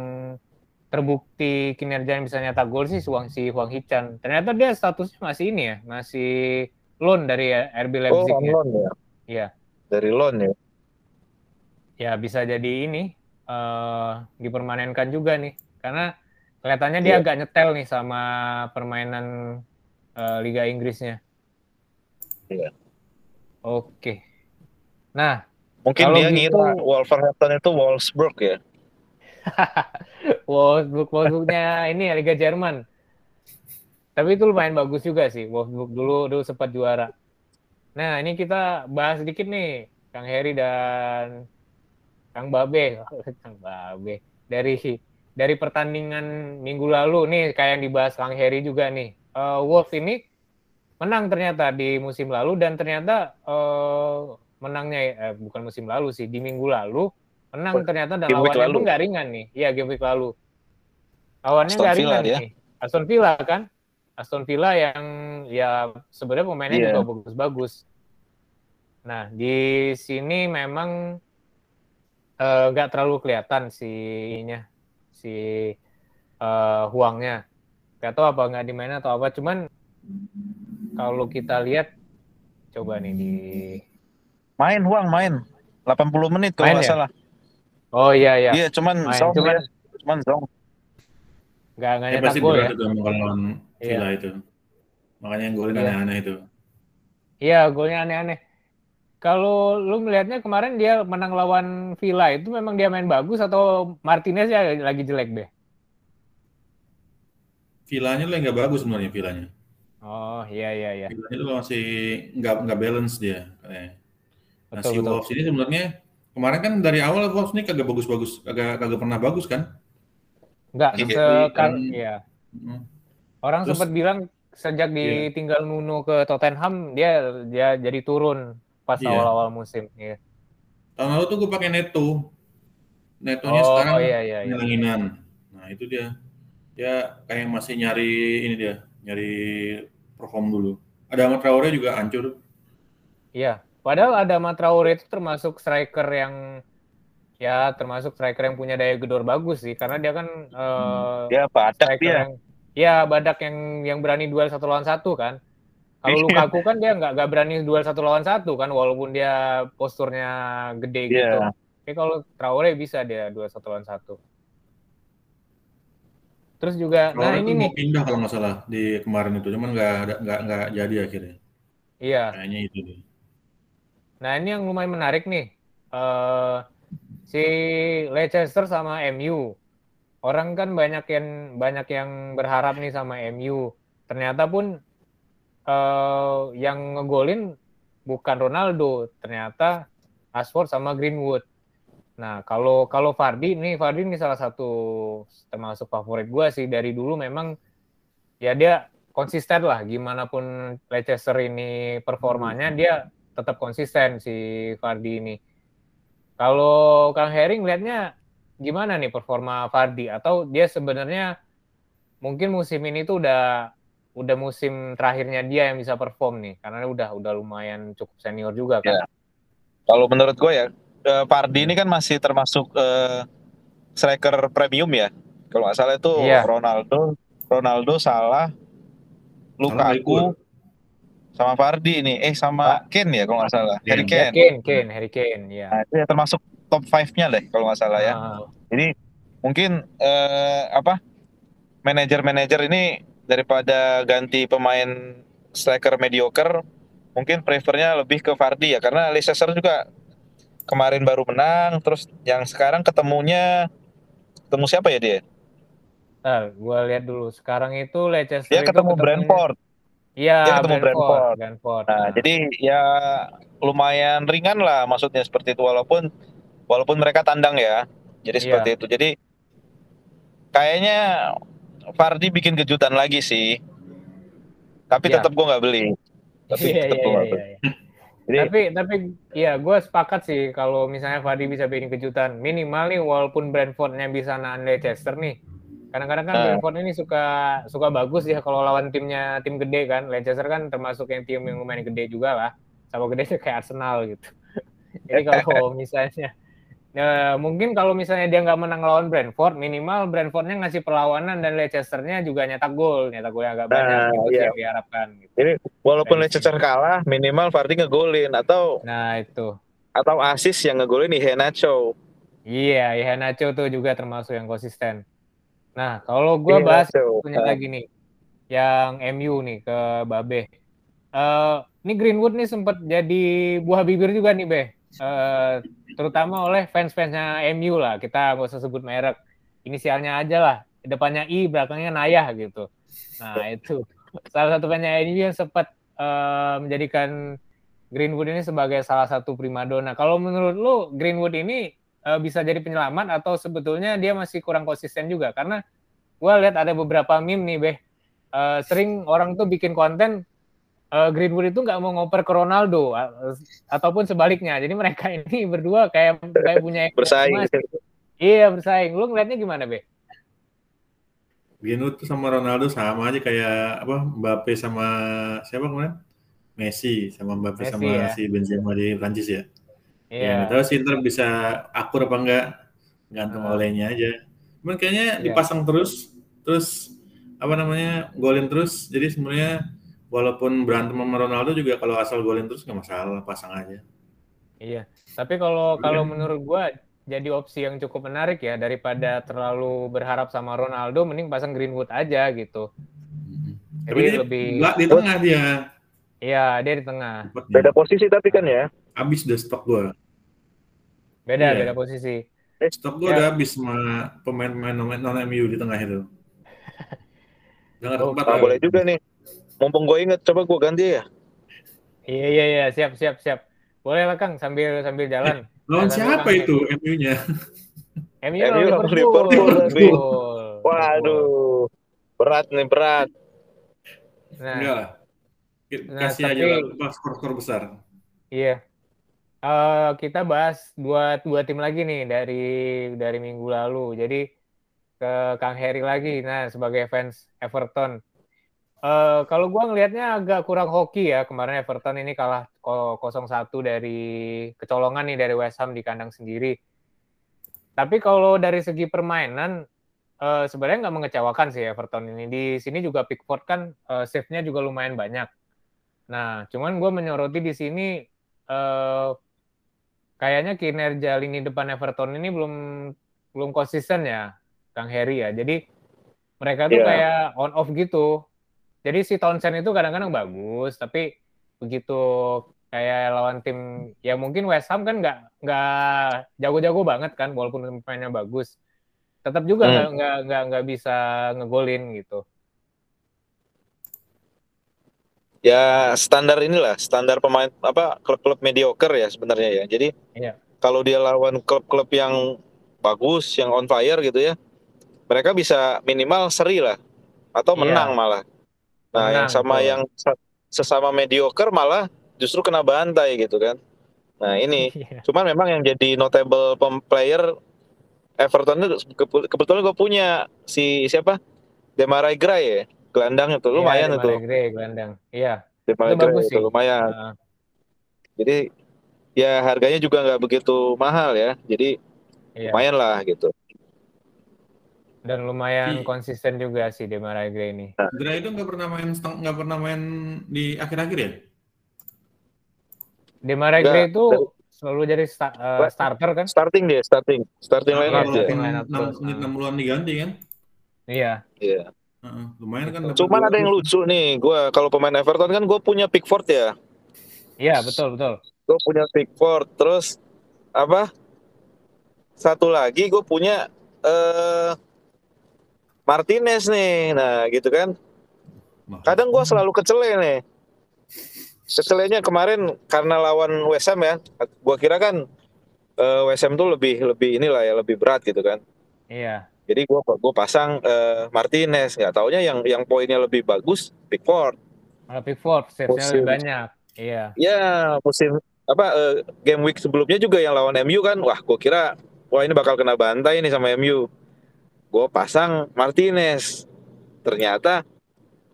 terbukti kinerja yang bisa nyata gol sih Wang si Huang Hichan. Ternyata dia statusnya masih ini ya, masih loan dari RB Leipzig. Oh, loan ya. Iya. Dari loan ya. Ya bisa jadi ini uh, dipermanenkan juga nih, karena kelihatannya dia yeah. agak nyetel nih sama permainan uh, Liga Inggrisnya. Iya. Oke. Nah, mungkin dia gitu, ngira Wolverhampton itu Wolfsburg ya. Wolfsburg, Wolfsburgnya ini ya Liga Jerman. Tapi itu lumayan bagus juga sih. Wolfsburg dulu dulu sempat juara. Nah, ini kita bahas sedikit nih Kang Heri dan Kang Babe. Kang Babe. Dari dari pertandingan minggu lalu nih kayak yang dibahas Kang Heri juga nih. Uh, Wolf ini menang ternyata di musim lalu dan ternyata uh, menangnya eh, bukan musim lalu sih di minggu lalu menang ternyata dan lawannya pun nggak ringan nih. Iya game week lalu. Lawannya nggak ringan dia. nih. Aston Villa kan? Aston Villa yang ya sebenarnya pemainnya yeah. juga bagus-bagus. Nah di sini memang eh, nggak uh, terlalu kelihatan si nya si uh, huangnya. Nggak tahu apa nggak dimainin atau apa cuman kalau kita lihat coba nih di Main Huang main. 80 menit kalau nggak ya? salah. Oh iya iya. Iya cuman main. zong cuman, ya. cuman zong. Enggak enggak ya, pasti gol ya. Itu lawan iya. itu. Makanya yang golin iya. aneh-aneh itu. Iya, golnya aneh-aneh. Kalau lu melihatnya kemarin dia menang lawan Villa itu memang dia main bagus atau Martinez ya lagi jelek deh? Villanya lagi nggak bagus sebenarnya Villanya. Oh iya iya iya. Villanya itu masih nggak nggak balance dia. Kayak. Nah, betul, si betul. Wolves ini sebenarnya kemarin kan dari awal Wolves ini kagak bagus-bagus, kagak kagak pernah bagus kan? Enggak, sekarang kan, ya. Hmm. Orang Terus, sempat bilang sejak iya. ditinggal yeah. Nuno ke Tottenham dia dia jadi turun pas iya. awal-awal musim. Iya. Tahun lalu tuh gue pakai Neto. Netonya oh, sekarang iya, iya, iya. Nah itu dia. Dia kayak masih nyari ini dia, nyari perform dulu. Ada Ahmad Traore juga hancur. Iya, Padahal ada Matraore itu termasuk striker yang ya termasuk striker yang punya daya gedor bagus sih karena dia kan uh, dia badak dia. Yang, ya badak yang yang berani duel satu lawan satu kan. Kalau iya. Lukaku kan dia nggak nggak berani duel satu lawan satu kan walaupun dia posturnya gede yeah. gitu. Tapi kalau Traore bisa dia duel satu lawan satu. Terus juga, Traore nah ini nih. pindah kalau nggak salah di kemarin itu, cuman nggak nggak nggak jadi akhirnya. Iya. Kayaknya itu deh. Nah ini yang lumayan menarik nih. Uh, si Leicester sama MU. Orang kan banyak yang banyak yang berharap nih sama MU. Ternyata pun uh, yang ngegolin bukan Ronaldo, ternyata Rashford sama Greenwood. Nah kalau kalau Fardi nih Fardi ini salah satu termasuk favorit gue sih dari dulu memang ya dia konsisten lah gimana pun Leicester ini performanya dia tetap konsisten si Fardi ini. Kalau Kang Hering lihatnya gimana nih performa Fardi atau dia sebenarnya mungkin musim ini tuh udah udah musim terakhirnya dia yang bisa perform nih karena udah udah lumayan cukup senior juga kan. Ya. Kalau menurut gue ya Fardi ini kan masih termasuk uh, striker premium ya. Kalau nggak salah itu Iya. Ronaldo, Ronaldo salah, Lukaku, sama Vardy ini, eh sama Kane ya kalau nggak salah. Harry Ya, Kane. Kane, Kane, Harry Kane, ya. Nah, itu ya termasuk top 5-nya deh kalau nggak salah ya. Ah, Jadi mungkin eh, apa manajer-manajer ini daripada ganti pemain striker mediocre, mungkin prefernya lebih ke Vardy ya karena Leicester juga kemarin baru menang, terus yang sekarang ketemunya ketemu siapa ya dia? Ntar, gua lihat dulu. Sekarang itu Leicester Dia ketemu Brentford. Iya, Dia ketemu Brentford. Brentford. Nah, Nah, jadi ya lumayan ringan lah maksudnya seperti itu walaupun walaupun mereka tandang ya. Jadi Iya. seperti itu. Jadi kayaknya Fardi bikin kejutan lagi sih. Tapi Iya. tetap gue nggak beli. Tapi Iya, tetap iya, gue iya, nggak beli. Jadi Tapi tapi ya gue sepakat sih kalau misalnya Vardy bisa bikin kejutan. Minimal nih walaupun Brentfordnya bisa nahan Leicester nih. Kadang-kadang kan Ah. Brentford ini suka suka bagus ya kalau lawan timnya tim gede kan. Leicester kan termasuk yang tim yang lumayan gede juga lah. Sama gede sih kayak Arsenal gitu. Jadi kalau misalnya ya, mungkin kalau misalnya dia nggak menang lawan Brentford, minimal Brentfordnya ngasih perlawanan dan Leicesternya juga nyetak gol, nyetak gol yang agak banyak. Nah, itu sih iya. yang diharapkan. Gitu. Jadi walaupun Dari Leicester kalah, minimal Fardi ngegolin atau Nah itu. atau asis yang ngegolin Henacho. Iya, ya Nacho tuh juga termasuk yang konsisten. Nah, kalau gue bahas Iheanacho. punya lagi nih, yang MU nih ke Babe. Eh, ini Greenwood nih sempat jadi buah bibir juga nih, Be. Eh, terutama oleh fans-fansnya MU lah. Kita nggak usah sebut merek. Inisialnya aja lah. Depannya I, belakangnya Nayah gitu. Nah, itu salah satu fansnya MU yang sempat eh, menjadikan Greenwood ini sebagai salah satu primadona. Kalau menurut lu Greenwood ini eh, bisa jadi penyelamat atau sebetulnya dia masih kurang konsisten juga? Karena gue lihat ada beberapa meme nih, Beh. Eh, sering orang tuh bikin konten eh, Greenwood itu nggak mau ngoper ke Ronaldo a- ataupun sebaliknya. Jadi mereka ini berdua kayak kayak punya Bersaing. Iya bersaing. Lu ngeliatnya gimana, Beh? Greenwood tuh sama Ronaldo sama aja kayak apa Mbappe sama siapa kemarin? Messi sama Mbappe Messi, sama ya. si Benzema di Prancis ya. Ya, Iya. nggak tahu sih ntar bisa akur apa enggak, gantung Ah. olehnya aja. Cuman kayaknya Iya. dipasang terus, terus apa namanya golin terus. Jadi sebenarnya walaupun berantem sama Ronaldo juga kalau asal golin terus nggak masalah, pasang aja. Iya. Tapi kalau kalau Iya. menurut gua jadi opsi yang cukup menarik ya daripada terlalu berharap sama Ronaldo, mending pasang Greenwood aja gitu. Tapi Jadi dia lebih di tengah dia. Iya, dia di tengah. Beda posisi tapi kan ya. Habis udah stok gua. Beda, Iya. beda posisi. Stok gua Ya. udah habis sama pemain-pemain non MU di tengah itu. Ada Oh, tempat Nah, boleh juga nih. Mumpung gue inget, coba gue ganti ya. Iya, iya, iya, siap, siap, siap. Boleh lah Kang sambil sambil jalan. Lawan Nah, siapa sambil itu MU-nya? MU lawan lawan Liverpool. Waduh, berat nih berat. Nah, Enggak lah. Nah, Kasih aja tapi- lah skor-skor besar. Iya. Eh, kita bahas dua dua tim lagi nih dari dari minggu lalu. Jadi ke Kang Heri lagi. Nah, sebagai fans Everton. Eh, kalau gua ngelihatnya agak kurang hoki ya kemarin Everton ini kalah ko- 0-1 dari kecolongan nih dari West Ham di kandang sendiri. Tapi kalau dari segi permainan eh, sebenarnya nggak mengecewakan sih Everton ini. Di sini juga Pickford kan eh, save-nya juga lumayan banyak. Nah, cuman gue menyoroti di sini eh, kayaknya kinerja lini depan Everton ini belum belum konsisten ya, Kang Heri ya. Jadi mereka tuh Iya. kayak on off gitu. Jadi si Townsend itu kadang-kadang bagus, tapi begitu kayak lawan tim ya mungkin West Ham kan nggak nggak jago-jago banget kan, walaupun pemainnya bagus, tetap juga Hmm. nggak nggak nggak nggak bisa ngegolin gitu. Ya standar inilah, standar pemain apa klub-klub mediocre ya sebenarnya ya. Jadi Iya. kalau dia lawan klub-klub yang bagus, yang on fire gitu ya, mereka bisa minimal seri lah atau Iya. menang malah. Nah, yang Menang, sama betul. yang sa- sesama mediocre malah justru kena bantai gitu kan. Nah, ini Iya. cuman memang yang jadi notable player Everton itu ke- kebetulan gue punya si siapa? Demarai Gray ya. Gelandang itu lumayan Iya, itu. Gray, gelandang. Iya. Itu bagus itu sih. lumayan. Heeh. Jadi ya harganya juga nggak begitu mahal ya. Jadi Iya. lumayan lah gitu. Dan lumayan Iya. konsisten juga sih Demarai Gray ini. Dra itu nggak pernah main nggak pernah main di akhir-akhir ya? Demarai Gray itu selalu jadi sta- Ba- starter kan? Starting dia, starting. Starting Iya, lineup dia. starting menit 60-an diganti kan? Iya. Iya. Lumayan kan. Cuman ada yang lucu nih, gue kalau pemain Everton kan gue punya Pickford ya, Iya, betul, betul. gue punya Pickford, terus apa? Satu lagi gue punya eh Martinez nih, nah gitu kan. Kadang gue selalu kecele nih. Kecelenya kemarin karena lawan West Ham ya, gue kira kan eh, West Ham tuh lebih lebih inilah ya lebih berat gitu kan. Iya. Jadi gue gue pasang eh, Martinez, nggak taunya yang yang poinnya lebih bagus Pickford. Malah Pickford save-nya lebih banyak. Iya. Ya musim apa eh, game week sebelumnya juga yang lawan MU kan, wah gue kira wah ini bakal kena bantai nih sama MU. Gue pasang Martinez, ternyata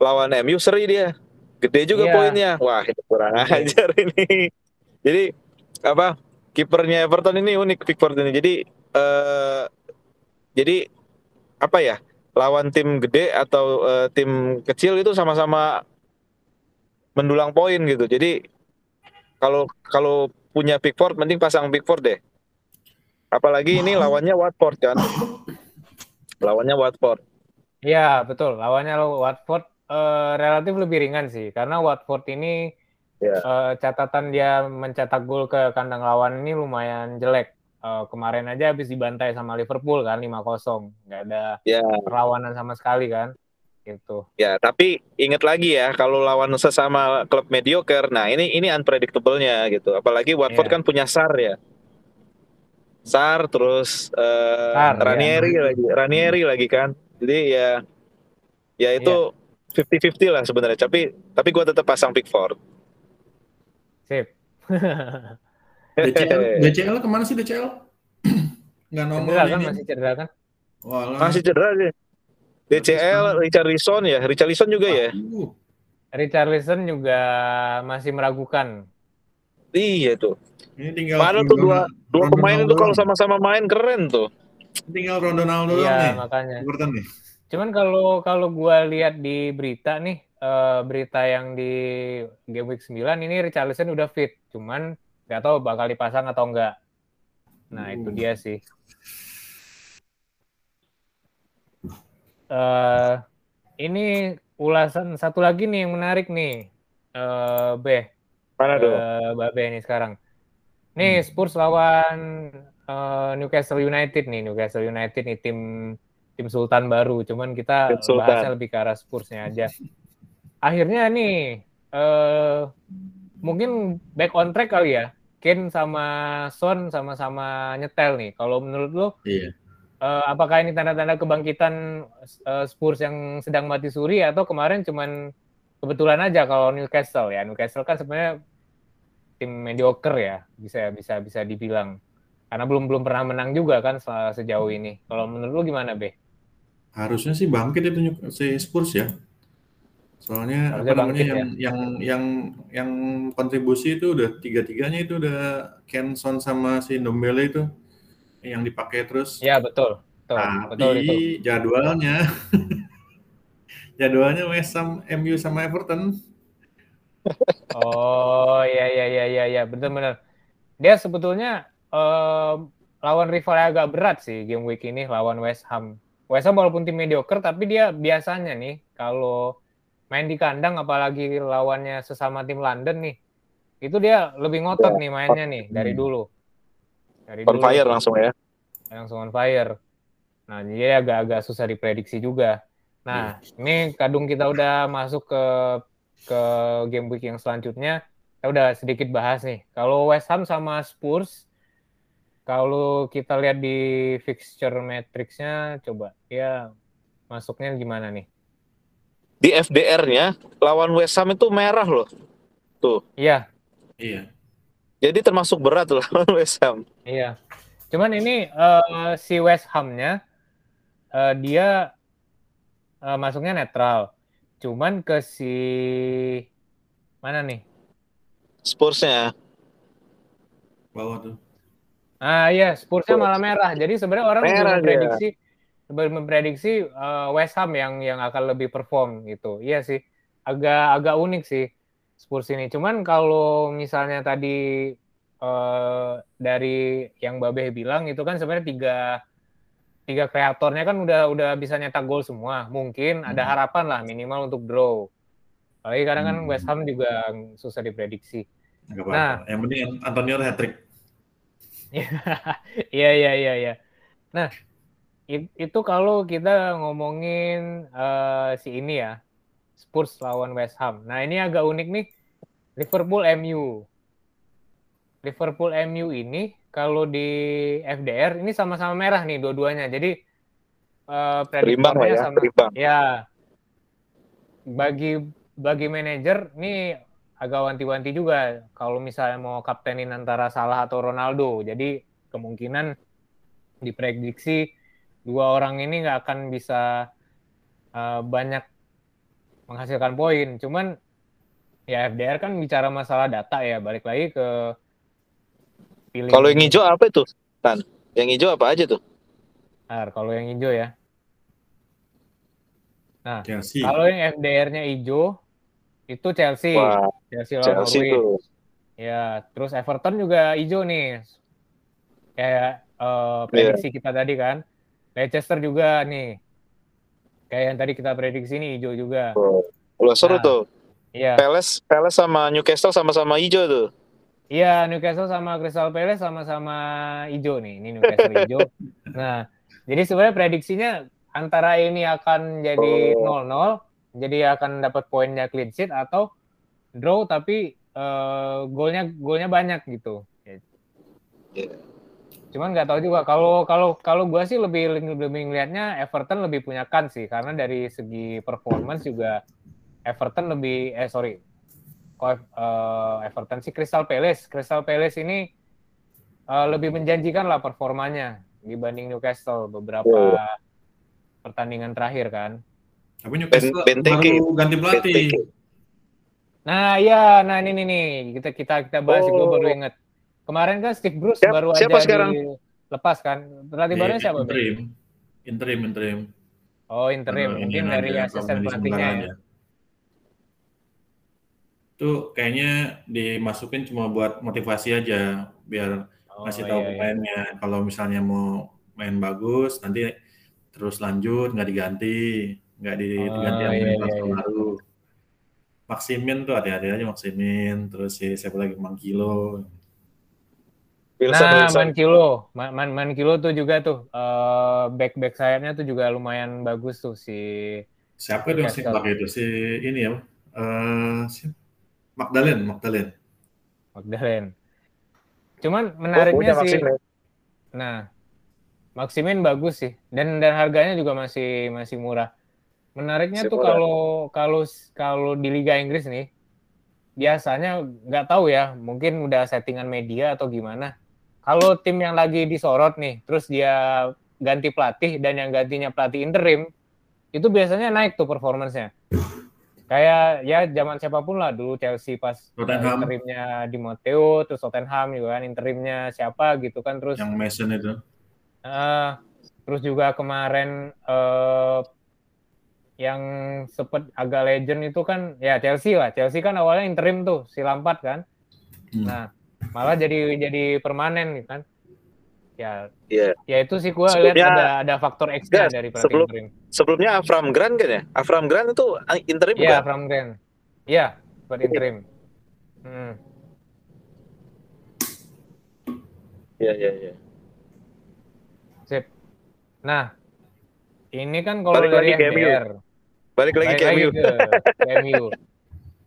lawan MU seri dia, gede juga Iya. poinnya. Wah itu kurang Oke. ajar ini. Jadi apa kipernya Everton ini unik Pickford ini. Jadi eh, jadi apa ya lawan tim gede atau eh, tim kecil itu sama-sama mendulang poin gitu. Jadi kalau kalau punya Pickford mending pasang Pickford deh. Apalagi ini lawannya Watford kan. Lawannya Watford. Iya, betul. Lawannya Watford eh, relatif lebih ringan sih karena Watford ini Iya. eh, catatan dia mencetak gol ke kandang lawan ini lumayan jelek. Eh, kemarin aja habis dibantai sama Liverpool kan 5-0. nggak ada Ya, perlawanan sama sekali kan. Gitu. ya, tapi ingat lagi ya kalau lawan sesama klub mediocre, nah ini ini unpredictable-nya gitu. Apalagi Watford Iya. kan punya Sar ya. Sar terus eh, Sar, ya. Ranieri lagi, Ranieri lagi kan. Jadi ya ya itu 50-50 lah sebenarnya. Tapi tapi gua tetap pasang Pickford. Sip. DCL, DCL ke mana sih DCL? Nggak nongol cedera kan ini. masih cedera kan? Walah. Masih cedera sih. DCL, Richarlison ya, Richarlison juga ya. Aduh, Richarlison juga masih meragukan. Iya tuh. Ini tinggal Padahal tuh dua dua Ronaldo pemain itu kalau sama-sama main keren tuh. tinggal Ronaldo doang Iya, nih. makanya. Everton nih. Cuman kalau kalau gua lihat di berita nih, eh, berita yang di game week 9 ini Richarlison udah fit, cuman nggak tahu bakal dipasang atau enggak. Nah, itu Hmm. dia sih. Eh ini ulasan satu lagi nih yang menarik nih. Eh Beh, Mana tuh? eh, Babe nih sekarang. Nih Spurs lawan eh, Newcastle United nih, Newcastle United nih tim tim Sultan baru. Cuman kita bahasnya lebih ke arah Spursnya aja. Akhirnya nih eh mungkin back on track kali ya. Kane sama Son sama-sama nyetel nih. Kalau menurut lo Iya. eh, apakah ini tanda-tanda kebangkitan eh, Spurs yang sedang mati suri atau kemarin cuman kebetulan aja kalau Newcastle ya. Newcastle kan sebenarnya tim mediocre ya, bisa bisa bisa dibilang. Karena belum belum pernah menang juga kan se- sejauh ini. Kalau menurut lu gimana, Be? Harusnya sih bangkit itu si Spurs ya. Soalnya Harusnya apa namanya yang, ya. yang yang yang kontribusi itu udah tiga-tiganya itu udah Kenson sama si Ndombele itu yang dipakai terus. Ya, betul. Betul, Tapi betul itu. jadwalnya jadwalnya West Ham, MU sama Everton. Oh, iya iya iya iya iya, benar-benar. Dia sebetulnya eh, lawan rival yang agak berat sih game week ini lawan West Ham. West Ham walaupun tim mediocre tapi dia biasanya nih kalau main di kandang apalagi lawannya sesama tim London nih. Itu dia lebih ngotot nih mainnya nih dari Hmm. dulu. Dari On dulu fire langsung ya. langsung on fire. Nah, jadi agak-agak susah diprediksi juga. Nah, ini kadung kita udah masuk ke ke game week yang selanjutnya. Kita udah sedikit bahas nih. Kalau West Ham sama Spurs, kalau kita lihat di fixture matrix-nya, coba ya masuknya gimana nih? Di FDR-nya lawan West Ham itu merah loh. Tuh. Iya, Iya. Jadi termasuk berat tuh lawan West Ham. iya. Cuman ini eh, si West Ham-nya eh, dia eh, masuknya netral. Cuman ke si mana nih? Spurs-nya. Bawah tuh. Ah iya, Spursnya malah merah. Jadi sebenarnya orang juga Merah dia. memprediksi memprediksi uh, West Ham yang yang akan lebih perform gitu. Iya sih, agak agak unik sih Spurs ini. Cuman kalau misalnya tadi uh, dari yang Babe bilang itu kan sebenarnya tiga tiga kreatornya kan udah udah bisa nyetak gol semua. Mungkin ada hmm. harapan lah minimal untuk draw. Apalagi kadang kan hmm. West Ham juga susah diprediksi. Gak nah, yang penting Antonio hat trick. Iya iya iya iya. Nah, itu kalau kita ngomongin uh, si ini ya, Spurs lawan West Ham. Nah, ini agak unik nih. Liverpool MU. Liverpool MU ini kalau di FDR ini sama-sama merah nih dua-duanya. Jadi uh, prediktornya ya, sama berimbang. ya. Bagi bagi manajer nih agak wanti-wanti juga kalau misalnya mau kaptenin antara Salah atau Ronaldo. Jadi kemungkinan diprediksi dua orang ini nggak akan bisa uh, banyak menghasilkan poin. Cuman ya FDR kan bicara masalah data ya, balik lagi ke pilih. Kalau yang hijau apa itu? Tan, yang hijau apa aja tuh? Nah, kalau yang hijau ya. Nah, Chelsea. kalau yang FDR-nya hijau itu Chelsea. Wah, Chelsea lawan Chelsea Tuh. Ya, terus Everton juga hijau nih. Kayak uh, prediksi yeah. kita tadi kan. Leicester juga nih. Kayak yang tadi kita prediksi nih hijau juga. Oh, seru nah, tuh. Iya. Palace, Palace sama Newcastle sama-sama hijau tuh. Iya, Newcastle sama Crystal Palace sama-sama hijau nih. Ini Newcastle hijau. Nah, jadi sebenarnya prediksinya antara ini akan jadi 0-0, oh. jadi akan dapat poinnya clean sheet atau draw tapi uh, golnya golnya banyak gitu. Yeah. Cuman nggak tahu juga kalau kalau kalau gue sih lebih lebih ngelihatnya Everton lebih punya kan sih karena dari segi performance juga Everton lebih eh sorry uh, Everton sih Crystal Palace. Crystal Palace ini uh, lebih menjanjikan lah performanya dibanding Newcastle beberapa oh. pertandingan terakhir kan. Tapi Newcastle ben, baru ganti pelatih. Nah, ya, nah ini nih kita kita kita bahas oh. gue baru inget. Kemarin kan Steve Bruce Siap, baru siapa aja sekarang? dilepas kan. Pelatih barunya siapa? Interim. Interim, interim. Oh, interim. Mungkin dari asisten pelatihnya ya itu kayaknya dimasukin cuma buat motivasi aja biar oh, ngasih tahu iya, iya. pemainnya iya. kalau misalnya mau main bagus nanti terus lanjut nggak diganti nggak diganti oh, iya, iya, iya. baru Maksimin tuh ada-ada aja Maksimin terus si siapa lagi Mangkilo Wilson, nah, Wilson. Mankilo, Man, Man, Mankilo tuh juga tuh uh, back back sayapnya tuh juga lumayan bagus tuh si. Siapa tuh si pakai itu si ini ya? Uh, si Magdalen, Magdalen. Magdalen. Cuman menariknya oh, sih. Nah, Maximin bagus sih dan dan harganya juga masih masih murah. Menariknya masih tuh kalau kalau kalau di Liga Inggris nih biasanya nggak tahu ya, mungkin udah settingan media atau gimana. Kalau tim yang lagi disorot nih, terus dia ganti pelatih dan yang gantinya pelatih interim, itu biasanya naik tuh performancenya. Kayak ya zaman siapa pun lah. Dulu Chelsea pas Tottenham. interimnya di Matteo terus Tottenham juga kan interimnya siapa gitu kan terus yang Mason itu. Uh, terus juga kemarin uh, yang sepet agak legend itu kan ya Chelsea lah. Chelsea kan awalnya interim tuh si Lampard kan. Hmm. nah malah jadi jadi permanen gitu kan. Ya yeah. ya itu sih gue lihat ada ada faktor X ya, dari sebelum, interim. sebelumnya Avram Grant kan ya Avram Grant itu interim ya Avram Grant. Iya buat interim. Hmm. ya ya ya sip. Nah ini kan kalau dari lagi balik lagi ke MU MU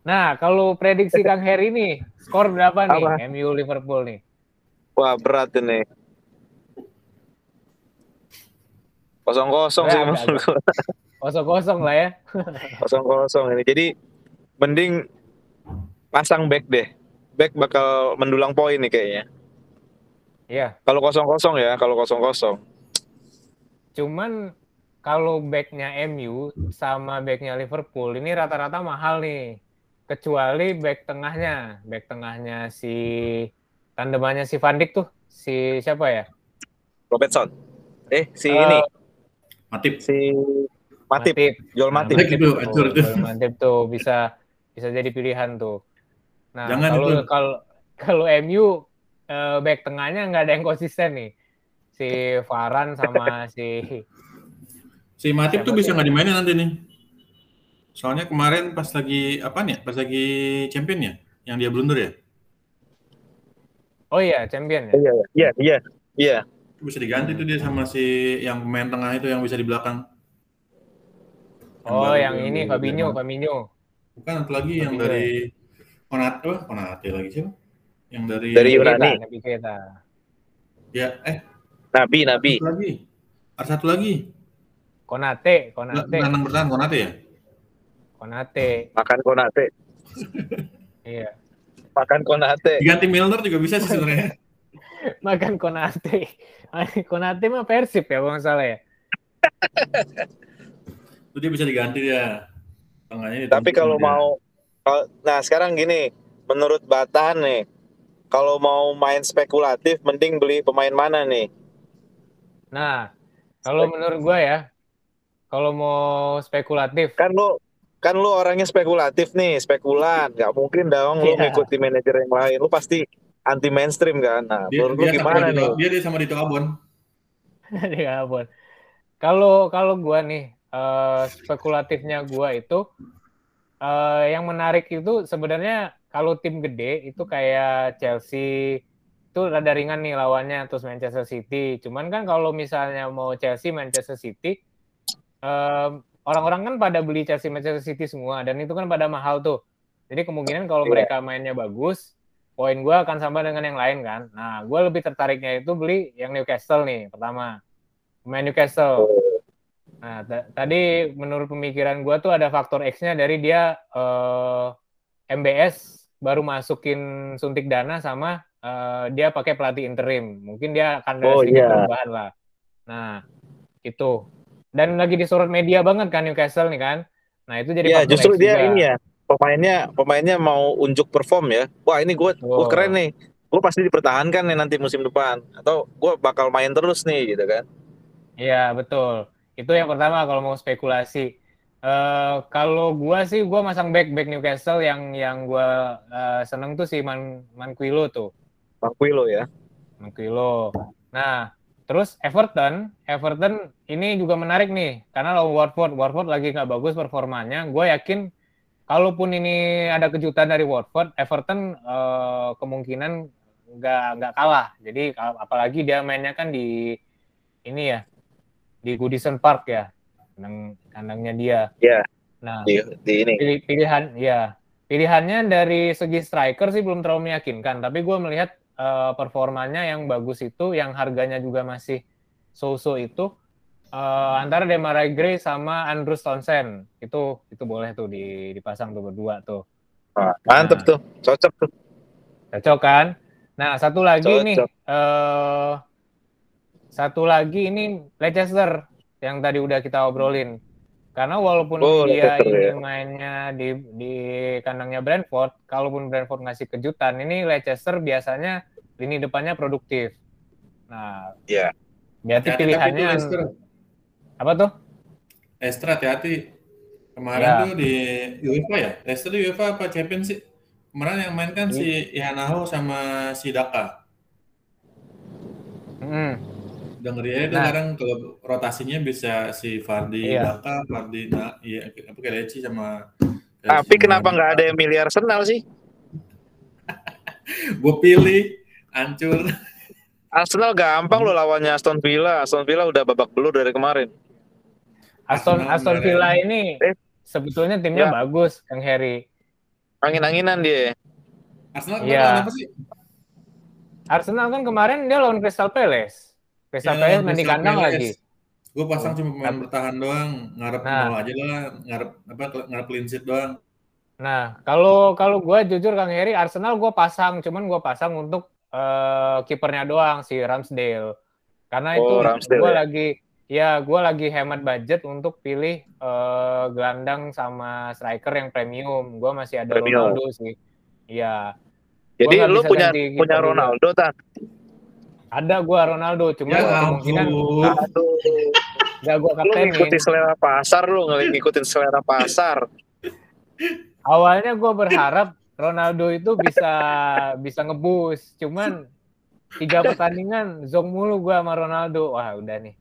nah kalau prediksi Kang Heri nih skor berapa nih Apa? MU Liverpool nih Wah berat ini. kosong kosong sih kosong kosong lah ya kosong kosong ini jadi mending pasang back deh back bakal mendulang poin nih kayaknya Iya. Kalau kosong kosong ya, kalau kosong kosong. Cuman kalau backnya MU sama backnya Liverpool ini rata-rata mahal nih. Kecuali back tengahnya, back tengahnya si tandemannya si Van Dijk tuh, si siapa ya? Robertson. Eh, si uh, ini Matip. Si Matip, jual Nah, Matip. Matip. itu, hancur itu. tuh, Matip tuh bisa bisa jadi pilihan tuh. Nah, Jangan kalau itu. kalau kalau MU eh, back tengahnya nggak ada yang konsisten nih. Si Varan sama si Si Matip Siapa tuh bisa nggak dimainin nanti nih. Soalnya kemarin pas lagi apa nih? ya? Pas lagi champion ya, yang dia blunder ya. Oh iya, champion ya. Iya, iya, iya, iya. Bisa diganti tuh dia sama si yang pemain tengah itu yang bisa di belakang. Oh, baru yang tuh, ini yang- Fabinho, Fabinho. Bukan satu lagi yang Fabinho dari Konate, apa? Konate lagi siapa? Yang dari Dari Keita, Yunani. Nabi Keita. ya eh Nabi, Nabi. satu lagi. Ada satu lagi. Konate, Konate, Gelandang bertahan Konate ya? Konate. Makan Konate. Iya. Makan Konate. Diganti Milner juga bisa sih sebenarnya. Makan Konate. Konate mah Persib ya, nggak salah ya. Itu dia bisa diganti dia. Tengahnya Tapi kalau dia. mau kalau- nah sekarang gini, menurut Batahan nih, kalau mau main spekulatif mending beli pemain mana nih? Nah, kalau menurut gua ya, kalau mau spekulatif, Kan lu kan lu orangnya spekulatif nih, spekulan. nggak mungkin dong lu Iya. ngikuti manajer yang lain. Lu pasti anti mainstream kan. Nah, dia, menurut lu dia sama gimana nih? Dia dia sama Dito Abon. di Gabon. Kalau kalau gua nih eh, spekulatifnya gua itu eh, yang menarik itu sebenarnya kalau tim gede itu kayak Chelsea itu rada ringan nih lawannya terus Manchester City. Cuman kan kalau misalnya mau Chelsea Manchester City em, orang-orang kan pada beli Chelsea Manchester City semua dan itu kan pada mahal tuh. Jadi kemungkinan kalau Iya. mereka mainnya bagus, poin gua akan sama dengan yang lain kan. Nah, gua lebih tertariknya itu beli yang Newcastle nih pertama. Pemain Newcastle. Nah, ta- tadi menurut pemikiran gua tuh ada faktor X-nya dari dia eh, MBS baru masukin suntik dana sama eh, dia pakai pelatih interim. Mungkin dia akan ada Oh, sedikit iya. perubahan lah. Nah, itu. Dan lagi disorot media banget kan Newcastle nih kan. Nah, itu jadi faktor justru dia juga. ini ya. Pemainnya pemainnya mau unjuk perform ya. Wah, ini gue gue Oh. keren nih. Gue pasti dipertahankan nih nanti musim depan atau gue bakal main terus nih gitu kan. Iya, betul. Itu yang pertama kalau mau spekulasi. Eh kalau gua sih gua masang back back Newcastle yang yang gua eh, seneng tuh si Man Manquillo tuh. Bang Quilo ya. Manquillo. Nah, terus Everton, Everton ini juga menarik nih karena lawan Watford, Watford lagi nggak bagus performanya. Gue yakin kalaupun ini ada kejutan dari Watford, Everton eh, kemungkinan nggak nggak kalah. Jadi apalagi dia mainnya kan di ini ya di Goodison Park ya, kandang kandangnya dia. Iya. Nah, Di, di ini. pilih, pilihan ya pilihannya dari segi striker sih belum terlalu meyakinkan tapi gue melihat eh, performanya yang bagus itu yang harganya juga masih so-so itu eh, antara Demarai Gray sama Andrew Townsend itu itu boleh tuh di- dipasang tuh berdua tuh Wah, mantep Nah. tuh. Cocok tuh. cocok kan nah satu lagi Cocok. nih eh satu lagi ini Leicester yang tadi udah kita obrolin karena walaupun Oh, dia Leicester, ini ya. mainnya di di kandangnya Brentford kalaupun Brentford ngasih kejutan ini Leicester biasanya lini depannya produktif nah Iya. berarti Hati-hati pilihannya Leicester. apa tuh Leicester hati-hati. Kemarin Ya. tuh di UEFA ya? Leicester di UEFA apa Champions sih? Kemarin yang main kan Iya. si Ihanaho sama si Daka. Mm, Udah ngeri aja Nah. sekarang kalau rotasinya bisa si Fardi Iya. Daka, Fardi nah, iya apa Keleci sama Tapi kenapa nggak ada yang milih Arsenal sih? Gue pilih hancur. Arsenal gampang loh lawannya Aston Villa. Aston Villa udah babak belur dari kemarin. Aston Arsenal Aston. Villa ini Eh. sebetulnya timnya Ya. bagus Kang Harry Angin-anginan dia. Arsenal kemarin apa sih? Arsenal kan kemarin dia lawan Crystal Palace Crystal Ya, Palace main di kandang lagi Gue pasang cuma pemain bertahan doang, ngarep Nah. nol aja lah, ngarep apa ngarep clean sheet doang. Nah, kalau kalau gue jujur Kang Heri, Arsenal gue pasang, cuman gue pasang untuk eh, kipernya doang si Ramsdale. Karena Oh, itu gue ya? lagi ya gue lagi hemat budget untuk pilih eh, gelandang sama striker yang premium. Gue masih ada Premium. Ronaldo sih. Iya, Jadi lu punya punya. Ronaldo tak? Ada gue Ronaldo, cuma Ya kemungkinan ampun. Aduh. nggak gue Lu kaptenin. ngikutin selera pasar lu, nggak ngikutin selera pasar. Awalnya gue berharap Ronaldo itu bisa bisa ngebus, cuman tiga pertandingan zong mulu gue sama Ronaldo. Wah udah nih,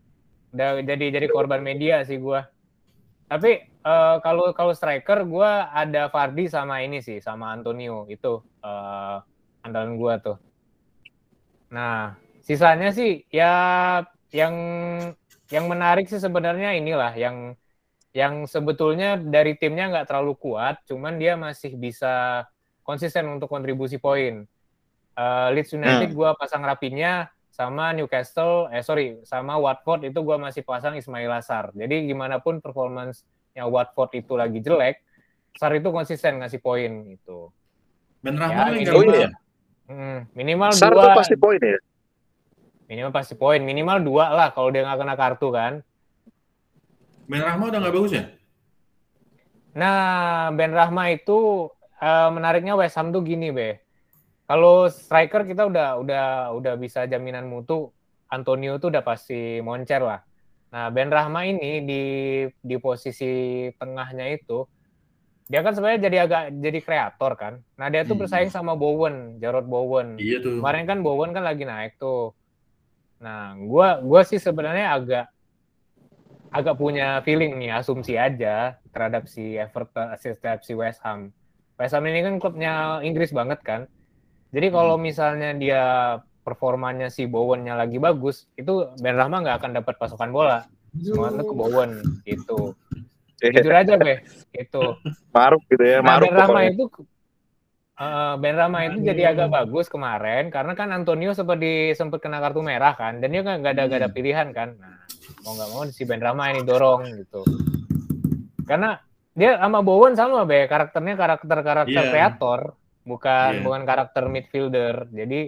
udah jadi jadi korban media sih gue. Tapi eh, kalau kalau striker gue ada Fardi sama ini sih, sama Antonio itu eh, andalan gue tuh. Nah sisanya sih ya yang yang menarik sih sebenarnya inilah yang yang sebetulnya dari timnya nggak terlalu kuat, cuman dia masih bisa konsisten untuk kontribusi poin. Uh, Leeds United gue pasang Rapinya sama Newcastle, eh sorry, sama Watford itu gue masih pasang Ismail Sar. Jadi gimana pun performance-nya Watford itu lagi jelek, Sar itu konsisten ngasih poin itu. Ben Ya, Rahman ini nggak minimal- ya? Hmm, minimal Sar dua, tuh pasti poin ya. Minimal pasti poin, minimal dua lah kalau dia nggak kena kartu kan. Ben Rahman udah nggak bagus ya? Nah, Ben Rahma itu eh, menariknya West Ham tuh gini, Be. Kalau striker kita udah udah udah bisa jaminan mutu, Antonio tuh udah pasti moncer lah. Nah, Ben Rahma ini di di posisi tengahnya itu dia kan sebenarnya jadi agak jadi kreator kan. Nah, dia tuh Hmm. bersaing sama Bowen, Jarrod Bowen. Iya tuh. Kemarin kan Bowen kan lagi naik tuh. Nah, gua gua sih sebenarnya agak agak punya feeling nih, asumsi aja terhadap si Everton, terhadap si West Ham. West Ham ini kan klubnya Inggris banget kan. Jadi kalau misalnya dia performanya si Bowen-nya lagi bagus, itu Ben Rahma nggak akan dapat pasokan bola. Semuanya ke Bowen gitu. Jujur aja, Be. Itu. Maruf gitu ya, Nah, Maruf Ben pokoknya. itu eh, Ben Rama itu jadi agak bagus kemarin karena kan Antonio seperti sempat kena kartu merah kan dan dia kan nggak ada nggak ada pilihan kan. Nah, mau nggak mau si Ben Rama ini dorong gitu. Karena dia sama Bowen sama be karakternya karakter karakter Iya. kreator bukan Iya. bukan karakter midfielder. Jadi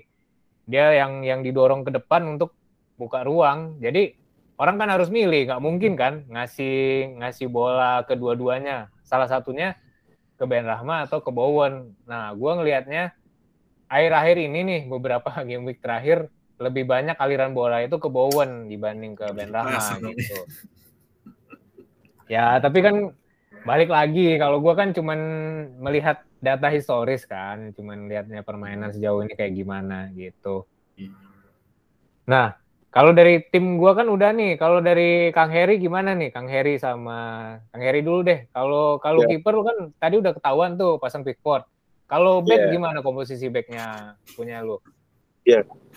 dia yang yang didorong ke depan untuk buka ruang. Jadi orang kan harus milih, nggak mungkin kan ngasih ngasih bola kedua-duanya. Salah satunya ke Ben Rahma atau ke Bowen. Nah, gue ngelihatnya akhir-akhir ini nih beberapa game week terakhir lebih banyak aliran bola itu ke Bowen dibanding ke Ben Rahma gitu. Ya, tapi kan balik lagi kalau gue kan cuman melihat data historis kan, cuman lihatnya permainan sejauh ini kayak gimana gitu. Nah, kalau dari tim gua kan udah nih. Kalau dari Kang Heri gimana nih? Kang Heri sama Kang Heri dulu deh. Kalau kalau Ya. kiper kan tadi udah ketahuan tuh pasang Pickford. Kalau back Ya. gimana komposisi backnya punya lu?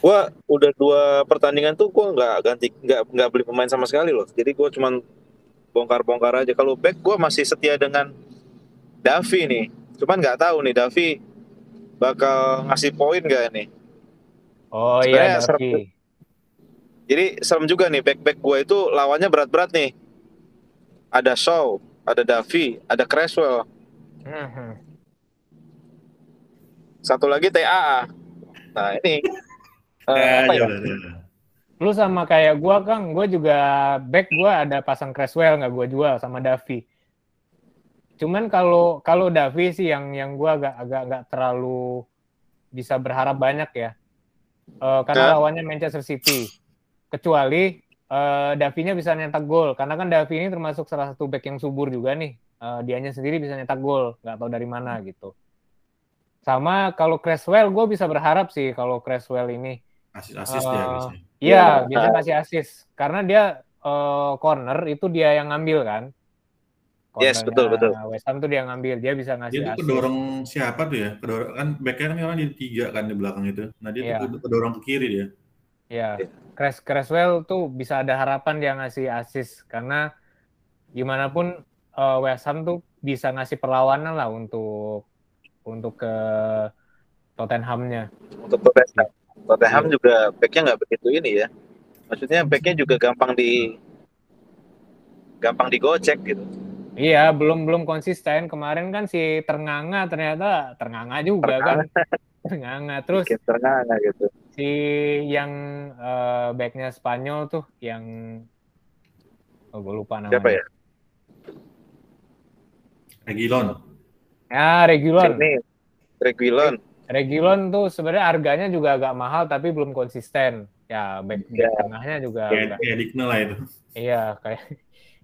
Gua udah dua pertandingan tuh gua nggak ganti nggak nggak beli pemain sama sekali loh. Jadi gua cuman bongkar-bongkar aja. Kalau back gua masih setia dengan Davi nih. Cuman nggak tahu nih Davi bakal ngasih poin nggak nih. Oh Sebenarnya iya, Davi. Jadi serem juga nih back-back gua itu lawannya berat-berat nih. Ada Shaw, ada Davi, ada Creswell, Mhm. satu lagi TAA. Nah ini eh, Ya, apa ya ya? ya. Lu sama kayak gua Kang, gua juga back gua ada pasang Creswell nggak gua jual sama Davi. Cuman kalau kalau Davi sih yang yang gua agak agak nggak terlalu bisa berharap banyak ya. Eh, karena Ya. lawannya Manchester City. Kecuali eh Davinya bisa nyetak gol karena kan Davi ini termasuk salah satu back yang subur juga nih. Eh, dianya sendiri bisa nyetak gol, nggak tahu dari mana gitu. Sama kalau Creswell gue bisa berharap sih kalau Creswell ini Asis-asis dia Eh, biasanya. Iya, Ya. bisa kasih assist. Karena dia eh, corner itu dia yang ngambil kan. Yes, betul, betul. West Ham tuh dia ngambil, dia bisa ngasih Dia assist. kedorong siapa tuh ya? Kedorong kan backnya kan orang di tiga kan di belakang itu. Nah dia Iya. tuh kedorong ke kiri dia. Iya. Cres Creswell tuh bisa ada harapan dia ngasih assist karena gimana pun eh, West Ham tuh bisa ngasih perlawanan lah untuk untuk ke Tottenhamnya. untuk Tottenham. Tottenham juga backnya nggak begitu ini ya. Maksudnya backnya juga gampang di gampang digocek gitu. Iya, belum belum konsisten. Kemarin kan si Ternganga ternyata Ternganga juga kan. Ternganga. Terus Bikin ternganga gitu. Si yang eh, backnya Spanyol tuh yang oh gue lupa namanya. Siapa ya? Regilon. Ya Regulon. Ini Reguilon. Regulon tuh sebenarnya harganya juga agak mahal tapi belum konsisten. ya back, Ya. tengahnya juga Kayak, udah- kayak Digne lah itu. iya kayak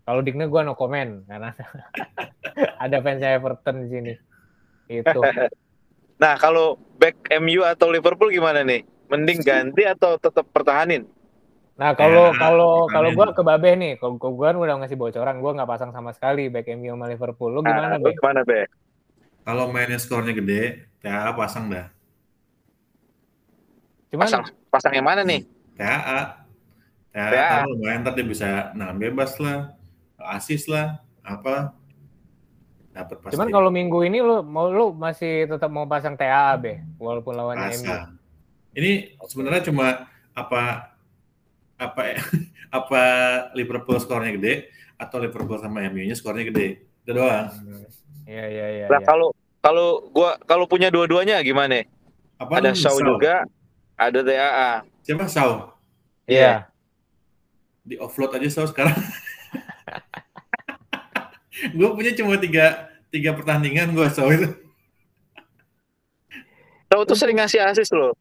kalau Digne gue no comment karena ada fansnya Everton di sini itu Nah, kalau back MU atau Liverpool gimana nih? Mending ganti atau tetap pertahanin? nah kalau Ya, kalau kalau gue ke Babe nih kalau gue kan udah ngasih bocoran gue nggak pasang sama sekali back MU sama Liverpool lu Nah, gimana lu Be? gimana, Be? Kalau mainnya skornya gede, TAA pasang dah. cuman Pasang pasang yang mana nih? TAA. TAA, TAA. kan lumayan ntar dia bisa nah bebas lah, asis lah, apa. Dapat pasti. cuman kalau minggu ini lu mau lu masih tetap mau pasang TAA be walaupun lawannya MU Pasang. Ini sebenarnya cuma apa apa apa Liverpool skornya gede atau Liverpool sama MU-nya skornya gede. Itu doang. Iya iya iya. Nah, iya. kalau kalau gua kalau punya dua-duanya gimana? Apa Ada Shaw Shaw? juga, ada TAA. Siapa Shaw? Iya. Di offload aja Shaw sekarang. gue punya cuma tiga tiga pertandingan gue Shaw itu. Tahu tuh sering ngasih asis loh.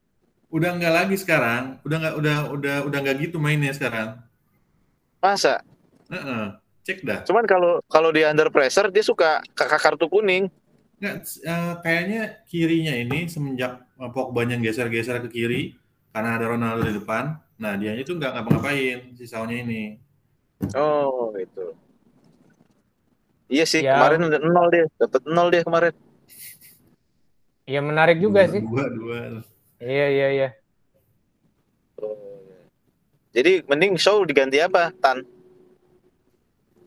Udah nggak lagi sekarang. Udah nggak udah udah udah nggak gitu mainnya sekarang. Masa? Heeh. Cek dah. Cuman kalau kalau di under pressure dia suka kakak kartu kuning. Nggak, eh, kayaknya kirinya ini semenjak eh, Pogba-nya geser-geser ke kiri karena ada Ronaldo di depan. Nah, dia itu nggak ngapa-ngapain si Shaw-nya ini. Oh, gitu. Iya sih, Ya. kemarin udah nol dia, dapat nol dia kemarin. Iya menarik juga dua, sih. Dua, dua. Iya iya iya. Jadi mending show diganti apa? Tan.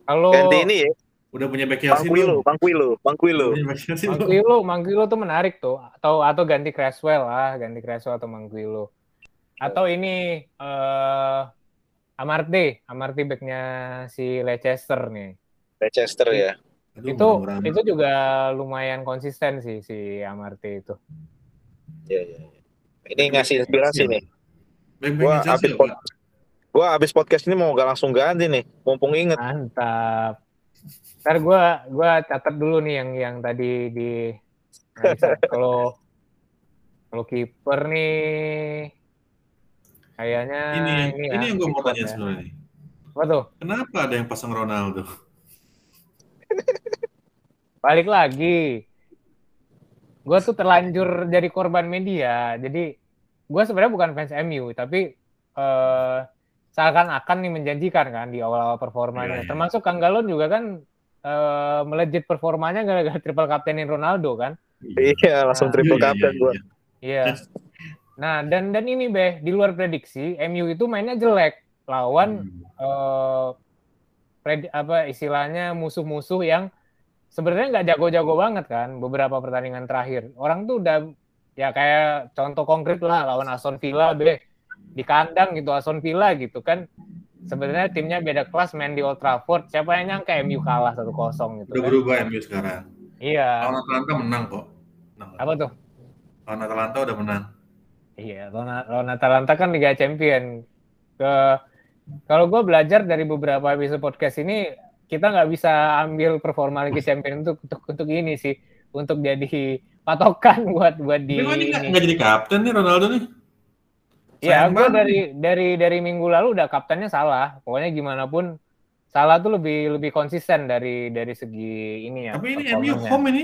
Kalau Ganti ini ya, Udah punya back belum? Bangkuilo, Bangkuilo. Udah punya back Chelsea belum? Manquillo, Manquillo tuh menarik tuh. Atau atau ganti Creswell lah, ganti Creswell atau Manquillo. Atau ini eh Amarte, Amarte backnya si Leicester nih. Leicester ya. Aduh, itu itu juga lumayan konsisten sih si Amarte itu. Iya, iya. iya. Ini ngasih inspirasi nih. Gua habis pod- gua habis podcast ini mau gak langsung ganti nih, mumpung inget. Mantap. Ntar gue gua catat dulu nih yang yang tadi di nah, kalau kalau kiper nih kayaknya Ini, yang- ini, ini ya, yang gue mau tanya ya. sebenarnya. nih. Apa tuh? Kenapa ada yang pasang Ronaldo? Balik lagi. Gue tuh terlanjur jadi korban media. Jadi gue sebenarnya bukan fans MU, tapi eh seakan-akan nih menjanjikan kan di awal-awal performanya. Iya, iya. Termasuk Kang Galon juga kan eh melejit performanya gara-gara triple kaptenin Ronaldo kan. Iya, langsung Nah, triple Iya, captain iya, gua. iya. Nah, dan dan ini Beh, di luar prediksi, MU itu mainnya jelek lawan Hmm. eh pred- apa istilahnya musuh-musuh yang sebenarnya nggak jago-jago banget kan beberapa pertandingan terakhir. Orang tuh udah ya kayak contoh konkret lah lawan Aston Villa Beh di kandang gitu Aston Villa gitu kan. Sebenarnya timnya beda kelas main di Old Trafford. Siapa yang nyangka MU kalah 1-0 gitu Udah kan. berubah MU sekarang. Iya. Lawan Atalanta menang kok. Menang. Apa tuh? Lawan Atalanta udah menang. Iya, lawan lawan Atalanta kan Liga Champion. Ke kalau gue belajar dari beberapa episode podcast ini, kita nggak bisa ambil performa Liga Champion untuk untuk untuk ini sih, untuk jadi patokan buat buat di. Ini nggak jadi kapten nih Ronaldo nih? Ya, gue dari dari dari minggu lalu udah kaptennya salah. Pokoknya gimana pun salah tuh lebih lebih konsisten dari dari segi ini ya. Tapi ini MU home ini.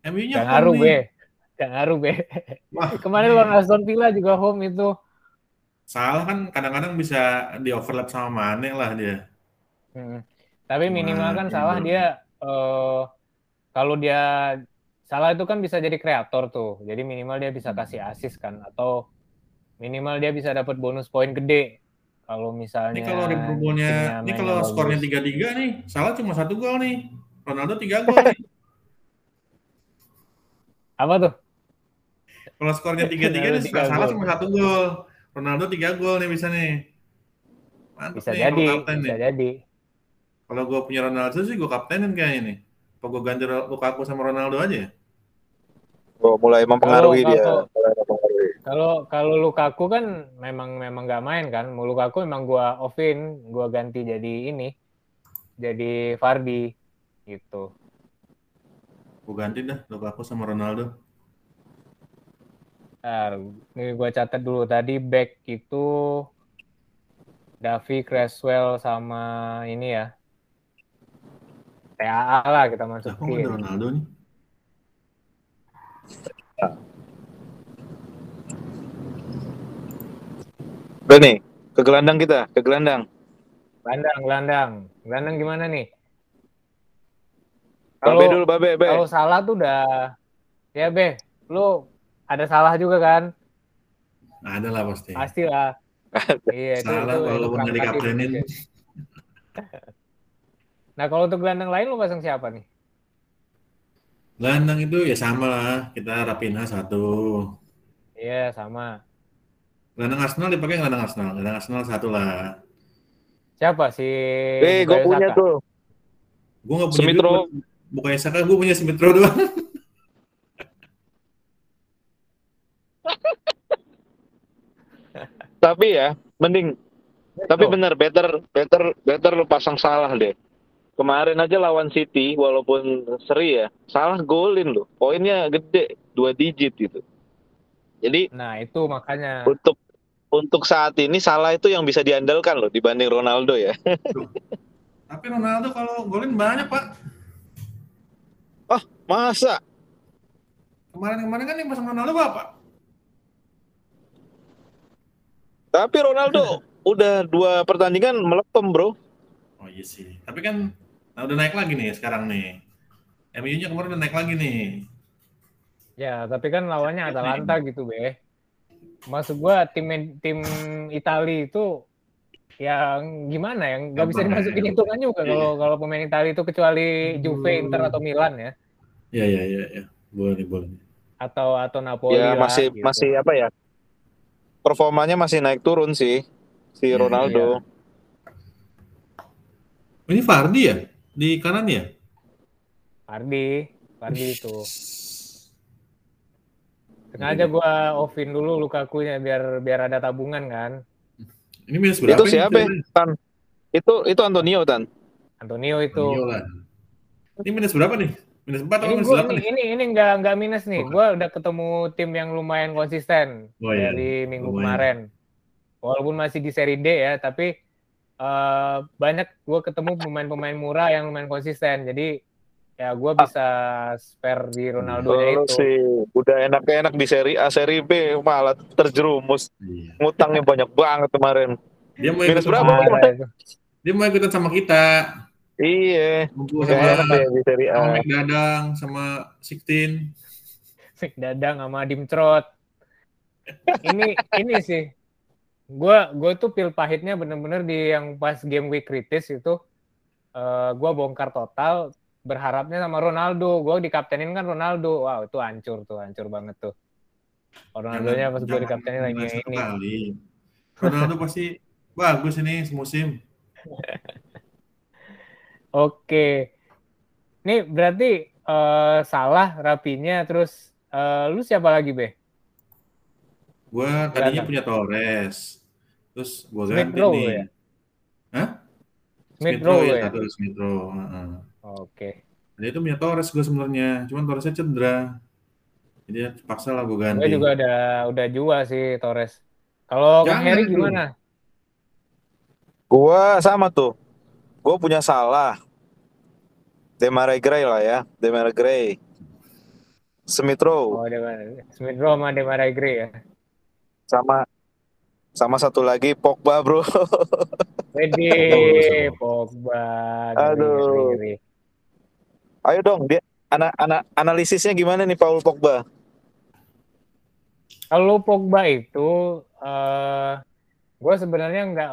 MU-nya Gak ngaruh home be, gak ngaruh be. Wah, Kemarin lawan Aston Villa juga home itu. salah kan kadang-kadang bisa di overlap sama Mane lah dia. Hmm. Tapi minimal kan Wah, salah bener. dia eh kalau dia salah itu kan bisa jadi kreator tuh. Jadi minimal dia bisa kasih assist kan atau minimal dia bisa dapat bonus poin gede. Kalau misalnya Ini kalau timnya ini kalau skornya 3-3 nih, salah cuma satu gol nih. Ronaldo 3 gol nih. apa tuh? Kalau skornya 3-3 nih, Ronaldo tiga salah gol. cuma satu gol. Ronaldo 3 gol nih bisa nih. Mantap Bisa nih jadi, bisa nih. jadi. Kalau gue punya Ronaldo sih gue kaptenin kayaknya nih. Apa gue ganti Lukaku sama Ronaldo aja ya? Oh, mulai mempengaruhi Kalau- dia. kalau- Mulai mempengaruhi. Kalau Lukaku kan memang memang nggak main kan. Mau Lukaku memang gua offin, gua ganti jadi ini. Jadi Fardi gitu. Gue ganti dah Lukaku sama Ronaldo. Bentar, ini gue catat dulu tadi back itu Davi Creswell sama ini ya TAA lah kita masukin. Ronaldo nih? Udah nih, ke gelandang kita, ke gelandang. Gelandang, gelandang, gelandang gimana nih? Babe Kalau dulu, babe, babe. kalau salah tuh udah ya be, lu ada salah juga kan? Nah, ada lah pasti. Pasti lah. iya, itu, Salah itu- nggak perangkat dikaptenin. Nah kalau untuk gelandang lain lu pasang siapa nih? Gelandang itu ya sama lah. Kita Rapinha satu. Iya sama. Gelandang Arsenal dipakai gelandang Arsenal. Gelandang Arsenal satu lah. Siapa si? Eh, gue punya Saka? tuh. Gue nggak punya Smith duit Bukayo Saka, gue punya Smith Rowe doang. Tapi ya, mending. Tapi bener, better, better, better lu pasang salah deh. Kemarin aja lawan City, walaupun seri ya, salah golin loh. Poinnya gede, dua digit gitu. Jadi Nah itu makanya. untuk untuk saat ini salah itu yang bisa diandalkan loh dibanding Ronaldo ya. Tapi Ronaldo kalau golin banyak pak. Masa? Kemarin-kemarin kan yang pasang Ronaldo apa? Tapi Ronaldo udah dua pertandingan melepem bro. Oh iya sih. Tapi kan nah udah naik lagi nih sekarang nih. MU-nya kemarin udah naik lagi nih. Ya tapi kan lawannya Atalanta gitu be. Maksud gua tim tim Itali itu yang gimana ya nggak bisa dimasukin ya. hitungan juga Iya. kalau kalau pemain Itali itu kecuali Juve, Inter atau Milan ya Iya iya iya. Ya. Boleh nih boleh. nih. atau atau Napoli ya lah, masih gitu. masih apa ya? Performanya masih naik turun sih si Iya, Ronaldo. Ini Fardi ya? Di kanan ya? Fardi, Fardi itu. Sengaja gua offin dulu Lukaku-nya biar biar ada tabungan kan. Ini minus berapa? Itu ini? siapa? ya? Tan? Itu itu Antonio Tan. Antonio itu. Antonio lah. Ini minus berapa nih? Minus 4 atau Ini minus gua 8 ini nih? ini, ini nggak nggak minus nih. Oh. Gua udah ketemu tim yang lumayan konsisten Oh, iya. dari minggu Lumayan. kemarin. Walaupun masih di seri D ya, tapi eh, banyak gua ketemu pemain-pemain murah yang lumayan konsisten. Jadi ya gua bisa spare di Ronaldo-nya Oh, itu. sih udah enak-enak di seri A, seri B malah terjerumus. Iya. Ngutangnya banyak banget kemarin. Dia mau Minus ikut berapa? itu. dia mau ikutan sama kita. Iya, sama, enak ya di seri A. sama Dadang, sama Siktin. Fik Dadang sama Dimtrot. Ini ini sih. Gua gua tuh pil pahitnya bener-bener di yang pas game week kritis itu eh gua bongkar total berharapnya sama Ronaldo. Gua dikaptenin kan Ronaldo. Wow, itu hancur tuh, hancur banget tuh. Ronaldo-nya pas gua Jangan- dikaptenin lagi satu ini. kali. Ronaldo pasti bagus ini semusim. Oke. Nih berarti eh salah rapinya terus eh lu siapa lagi, Be? Gua tadinya Gelandang. punya Torres. Terus gua Smith ganti Rowe nih. ya? Hah? Smith Rowe ya, ya? satu Smith Rowe. heeh. Oke. Dia itu punya Torres gue sebenarnya, cuman Torresnya cedera. Jadi ya terpaksa lah gue ganti. Gue juga udah udah jual sih Torres. Kalau Kang dulu. gimana? Gua sama tuh. Gua punya salah. Demarai Gray lah ya. Demarai Gray. Smith Rowe. Oh, Demar Smith Rowe sama Demarai Gray ya. Sama sama satu lagi Pogba bro. Wedi, Oh, Pogba. Aduh. Ayo dong dia anak anak analisisnya gimana nih Paul Pogba? Kalau Pogba itu, eh gue sebenarnya nggak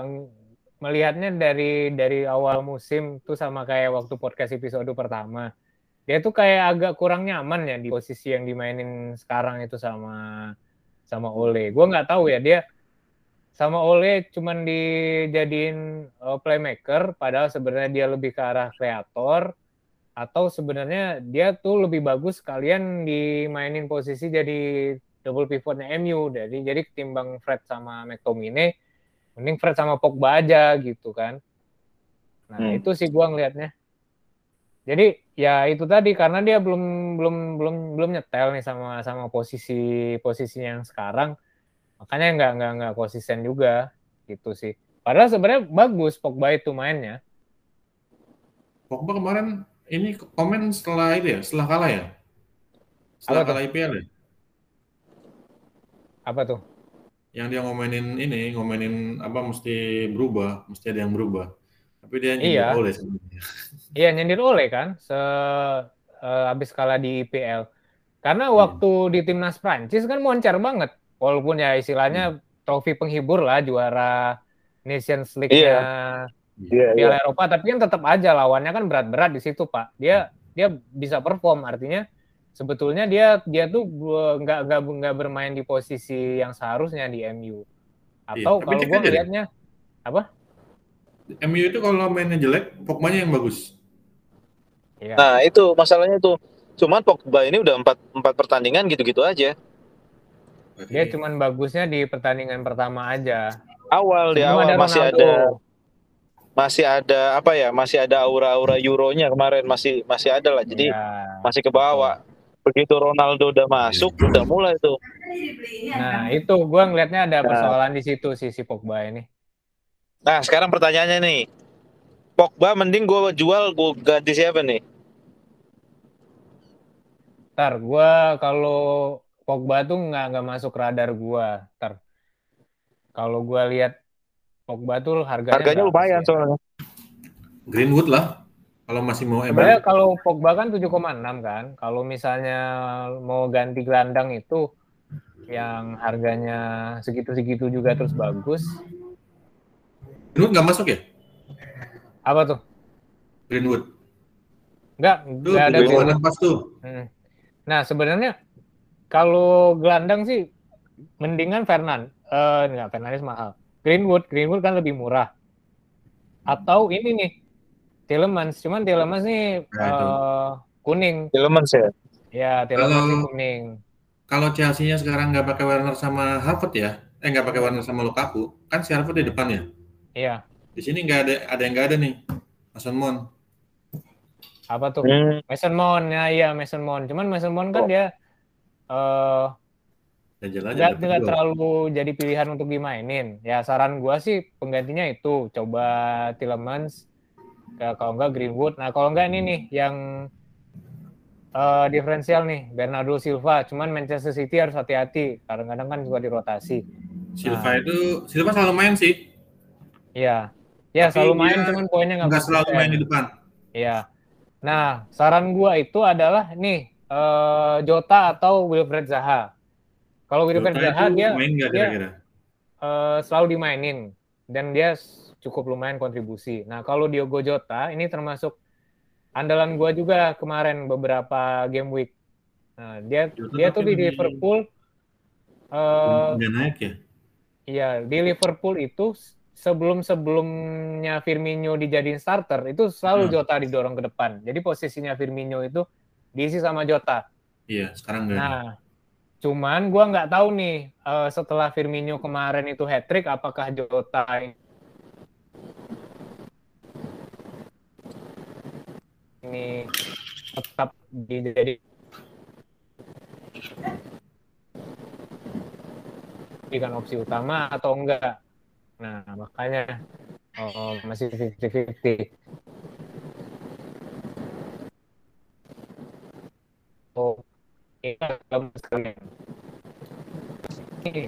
melihatnya dari dari awal musim tuh sama kayak waktu podcast episode pertama. Dia tuh kayak agak kurang nyaman ya di posisi yang dimainin sekarang itu sama sama Ole. Gue nggak tahu ya dia sama Ole cuman dijadiin eh, playmaker, padahal sebenarnya dia lebih ke arah kreator atau sebenarnya dia tuh lebih bagus kalian dimainin posisi jadi double pivotnya MU jadi jadi ketimbang Fred sama McTominay mending Fred sama Pogba aja gitu kan. Nah Hmm. itu sih gua ngelihatnya Jadi ya itu tadi karena dia belum belum belum belum nyetel nih sama sama posisi posisinya yang sekarang, makanya nggak nggak nggak konsisten juga gitu sih. Padahal sebenarnya bagus Pogba itu mainnya. Pogba kemarin ini komen setelah itu ya, setelah kalah ya? Setelah Apa tuh? kalah IPL ya? Apa tuh? Yang dia ngomenin ini, ngomenin apa mesti berubah, mesti ada yang berubah. Tapi dia nyindir Iya. oleh sebenarnya. Iya nyindir oleh kan se eh, habis kalah di IPL. Karena waktu di timnas Prancis kan moncer banget. Walaupun ya istilahnya trofi penghibur lah juara Nations League-nya Iya, iya. Piala Eropa, tapi kan tetap aja lawannya kan berat-berat di situ, Pak. Dia dia bisa perform, artinya sebetulnya dia dia tuh nggak nggak nggak bermain di posisi yang seharusnya di MU. Atau Iya, tapi kalau cek gua aja deh. ngelihatnya apa? MU itu kalau mainnya jelek, Pogba-nya yang bagus. Ya. Nah itu masalahnya tuh. Cuman Pogba ini udah empat empat pertandingan gitu-gitu aja. Berarti Dia cuman bagusnya di pertandingan pertama aja. Awal di awal ada masih Ronaldo. ada masih ada apa ya? Masih ada aura-aura Euronya kemarin masih masih ada lah. Jadi Ya. masih ke bawah. Begitu Ronaldo udah masuk, udah mulai tuh. Nah, itu gua ngelihatnya ada Nah. persoalan di situ sih si Pogba ini. Nah sekarang pertanyaannya nih, Pogba mending gue jual, gue ganti siapa nih? Ntar gua kalau Pogba tuh nggak nggak masuk radar gua. Ntar kalau gua lihat Pogba tuh harganya Harganya lumayan sih? soalnya. Greenwood lah. Kalau masih mau. Sebenarnya kalau Pogba kan 7,6 kan. Kalau misalnya mau ganti gelandang itu yang harganya segitu-segitu juga terus bagus. Greenwood nggak masuk ya? Apa tuh? Greenwood. Enggak, Tuh, enggak ada koma pas tuh. Hmm. Nah, sebenarnya kalau gelandang sih mendingan Fernan. Eh enggak, Fernandes mahal. Greenwood, Greenwood kan lebih murah. Atau ini nih, Tielemans. Cuman Tielemans nih Nah, eh, kuning. Tielemans ya. Ya, Kalau- nih kuning. Kalau Chelsea-nya sekarang nggak pakai Werner sama Harvard ya, eh nggak pakai Werner sama Lukaku, kan si Harvard di depan ya. Iya, Di sini nggak ada, ada yang nggak ada nih. Mason Mount. apa tuh? Hmm. Mason Mount. Ya, iya Mason Mount. Cuman Mason Mount kan Oh. dia eh aja. nggak nggak terlalu jadi pilihan untuk dimainin. Ya saran gua sih penggantinya itu coba Tielemans, ya, kalau enggak Greenwood. Nah kalau enggak ini nih yang eh, diferensial nih Bernardo Silva. Cuman Manchester City harus hati-hati. Kadang-kadang kan juga dirotasi. Silva Nah. itu, Silva selalu main sih. Iya, ya Tapi selalu main cuman poinnya nggak selalu main di depan. Iya. Nah saran gua itu adalah nih eh, Jota atau Wilfred Zaha. Kalau Wilfred Jota Zaha dia main nggak dia- kira-kira? eh, selalu dimainin dan dia cukup lumayan kontribusi. Nah kalau Diogo Jota ini termasuk andalan gua juga kemarin beberapa game week. Nah dia Jota dia tuh di Liverpool, Nggak naik ya? iya di Liverpool itu sebelum sebelumnya Firmino dijadiin starter itu selalu Hmm. Jota didorong ke depan. Jadi posisinya Firmino itu diisi sama Jota. Iya, sekarang nggak. Nah, cuman gua nggak tahu nih eh, setelah Firmino kemarin itu hat trick apakah Jota ini tetap dijadi jadikan opsi utama atau enggak. Nah, makanya oh, masih 50-50. Oh,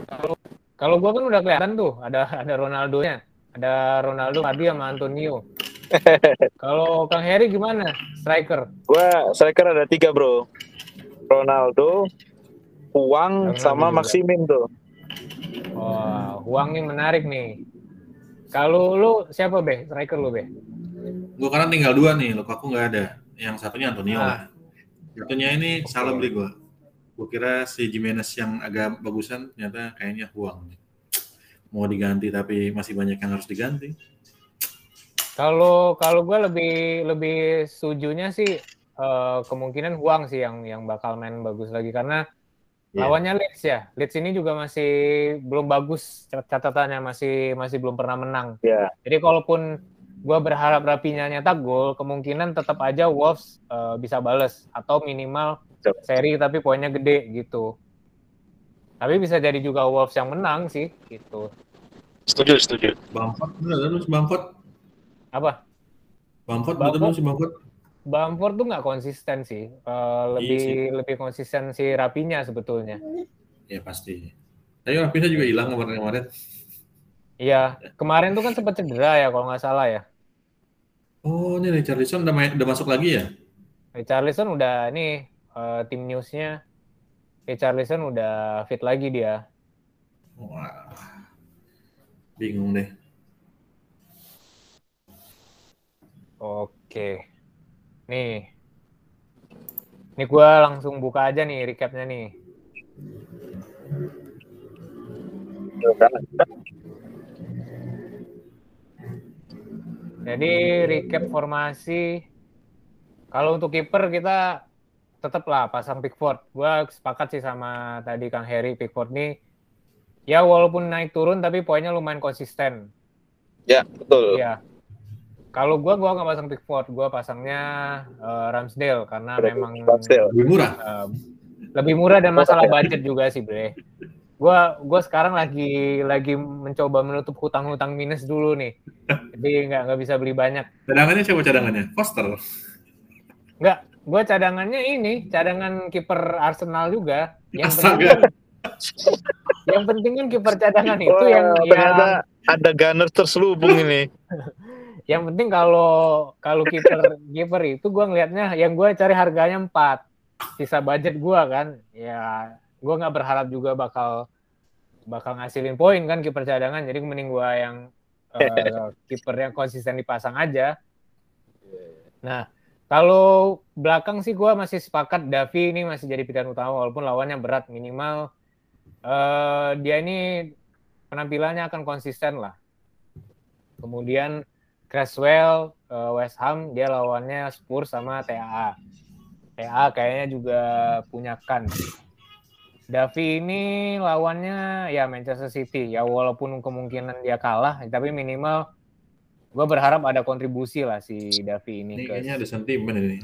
kalau kalau gua kan udah kelihatan tuh ada ada Ronaldo-nya. Ada Ronaldo, Adi sama Antonio. kalau Kang Heri gimana? Striker. Gua striker ada tiga bro. Ronaldo, Huang, Ronaldo sama juga. Maximin tuh. Wah, uang nih menarik nih. Kalau lu siapa be? Striker lu be? Gue karena tinggal dua nih, Lukaku nggak ada. Yang satunya Antonio Ah. lah. Satunya ini salah beli gue. Gue kira si Jimenez yang agak bagusan, ternyata kayaknya Huang. Mau diganti tapi masih banyak yang harus diganti. Kalau kalau gue lebih lebih setujunya sih eh, kemungkinan Huang sih yang yang bakal main bagus lagi karena Iya. lawannya Leeds ya. Leeds ini juga masih belum bagus cat- catatannya masih masih belum pernah menang. Ya. Jadi kalaupun gua berharap Rapinya nyetak gol, kemungkinan tetap aja Wolves uh, bisa bales atau minimal seri tapi poinnya gede gitu. Tapi bisa jadi juga Wolves yang menang sih gitu. Setuju, setuju. Bamford bener terus Bamford. Apa? Bamford Bamford. betul si Bamford. Bamford tuh nggak konsisten sih. Uh, lebih sih. lebih konsisten si Rapinya sebetulnya. Ya pasti. Tapi Rapina juga hilang kemarin-kemarin. Iya, kemarin tuh kan sempat cedera ya kalau nggak salah ya. Oh, ini Richarlison udah, main, udah masuk lagi ya? Richarlison udah nih uh, tim newsnya Richarlison udah fit lagi dia. Wah. Bingung deh. Oke. Nih. Nih gua langsung buka aja nih recapnya nih. Jadi recap formasi. Kalau untuk kiper kita tetap lah pasang Pickford. Gua sepakat sih sama tadi Kang Harry Pickford nih. Ya walaupun naik turun tapi poinnya lumayan konsisten. Ya, betul. Iya. Kalau gua gua nggak pasang Pickford, gua pasangnya eh, Ramsdale karena memang Ramsdale. Lebih murah. eh, lebih murah dan masalah budget juga sih, Bre. Gua gua sekarang lagi lagi mencoba menutup hutang-hutang minus dulu nih. Jadi nggak nggak bisa beli banyak. Cadangannya siapa cadangannya? Foster. Nggak, gua cadangannya ini, cadangan kiper Arsenal juga. Yang penting Astaga. kan, yang penting kan kiper cadangan itu Wah, yang ternyata yang ada gunner terselubung ini. yang penting kalau kalau kiper kiper itu gua ngelihatnya yang gua cari harganya 4 sisa budget gua kan ya gua nggak berharap juga bakal bakal ngasilin poin kan kiper cadangan jadi mending gua yang eh, kiper yang konsisten dipasang aja nah kalau belakang sih gua masih sepakat Davi ini masih jadi pilihan utama walaupun lawannya berat minimal eh, dia ini penampilannya akan konsisten lah kemudian Creswell eh, West Ham dia lawannya Spurs sama TAA. TAA kayaknya juga punya kan. Davi ini lawannya ya Manchester City ya walaupun kemungkinan dia kalah tapi minimal gue berharap ada kontribusi lah si Davi ini Ini ke kayaknya ada sentimen ini.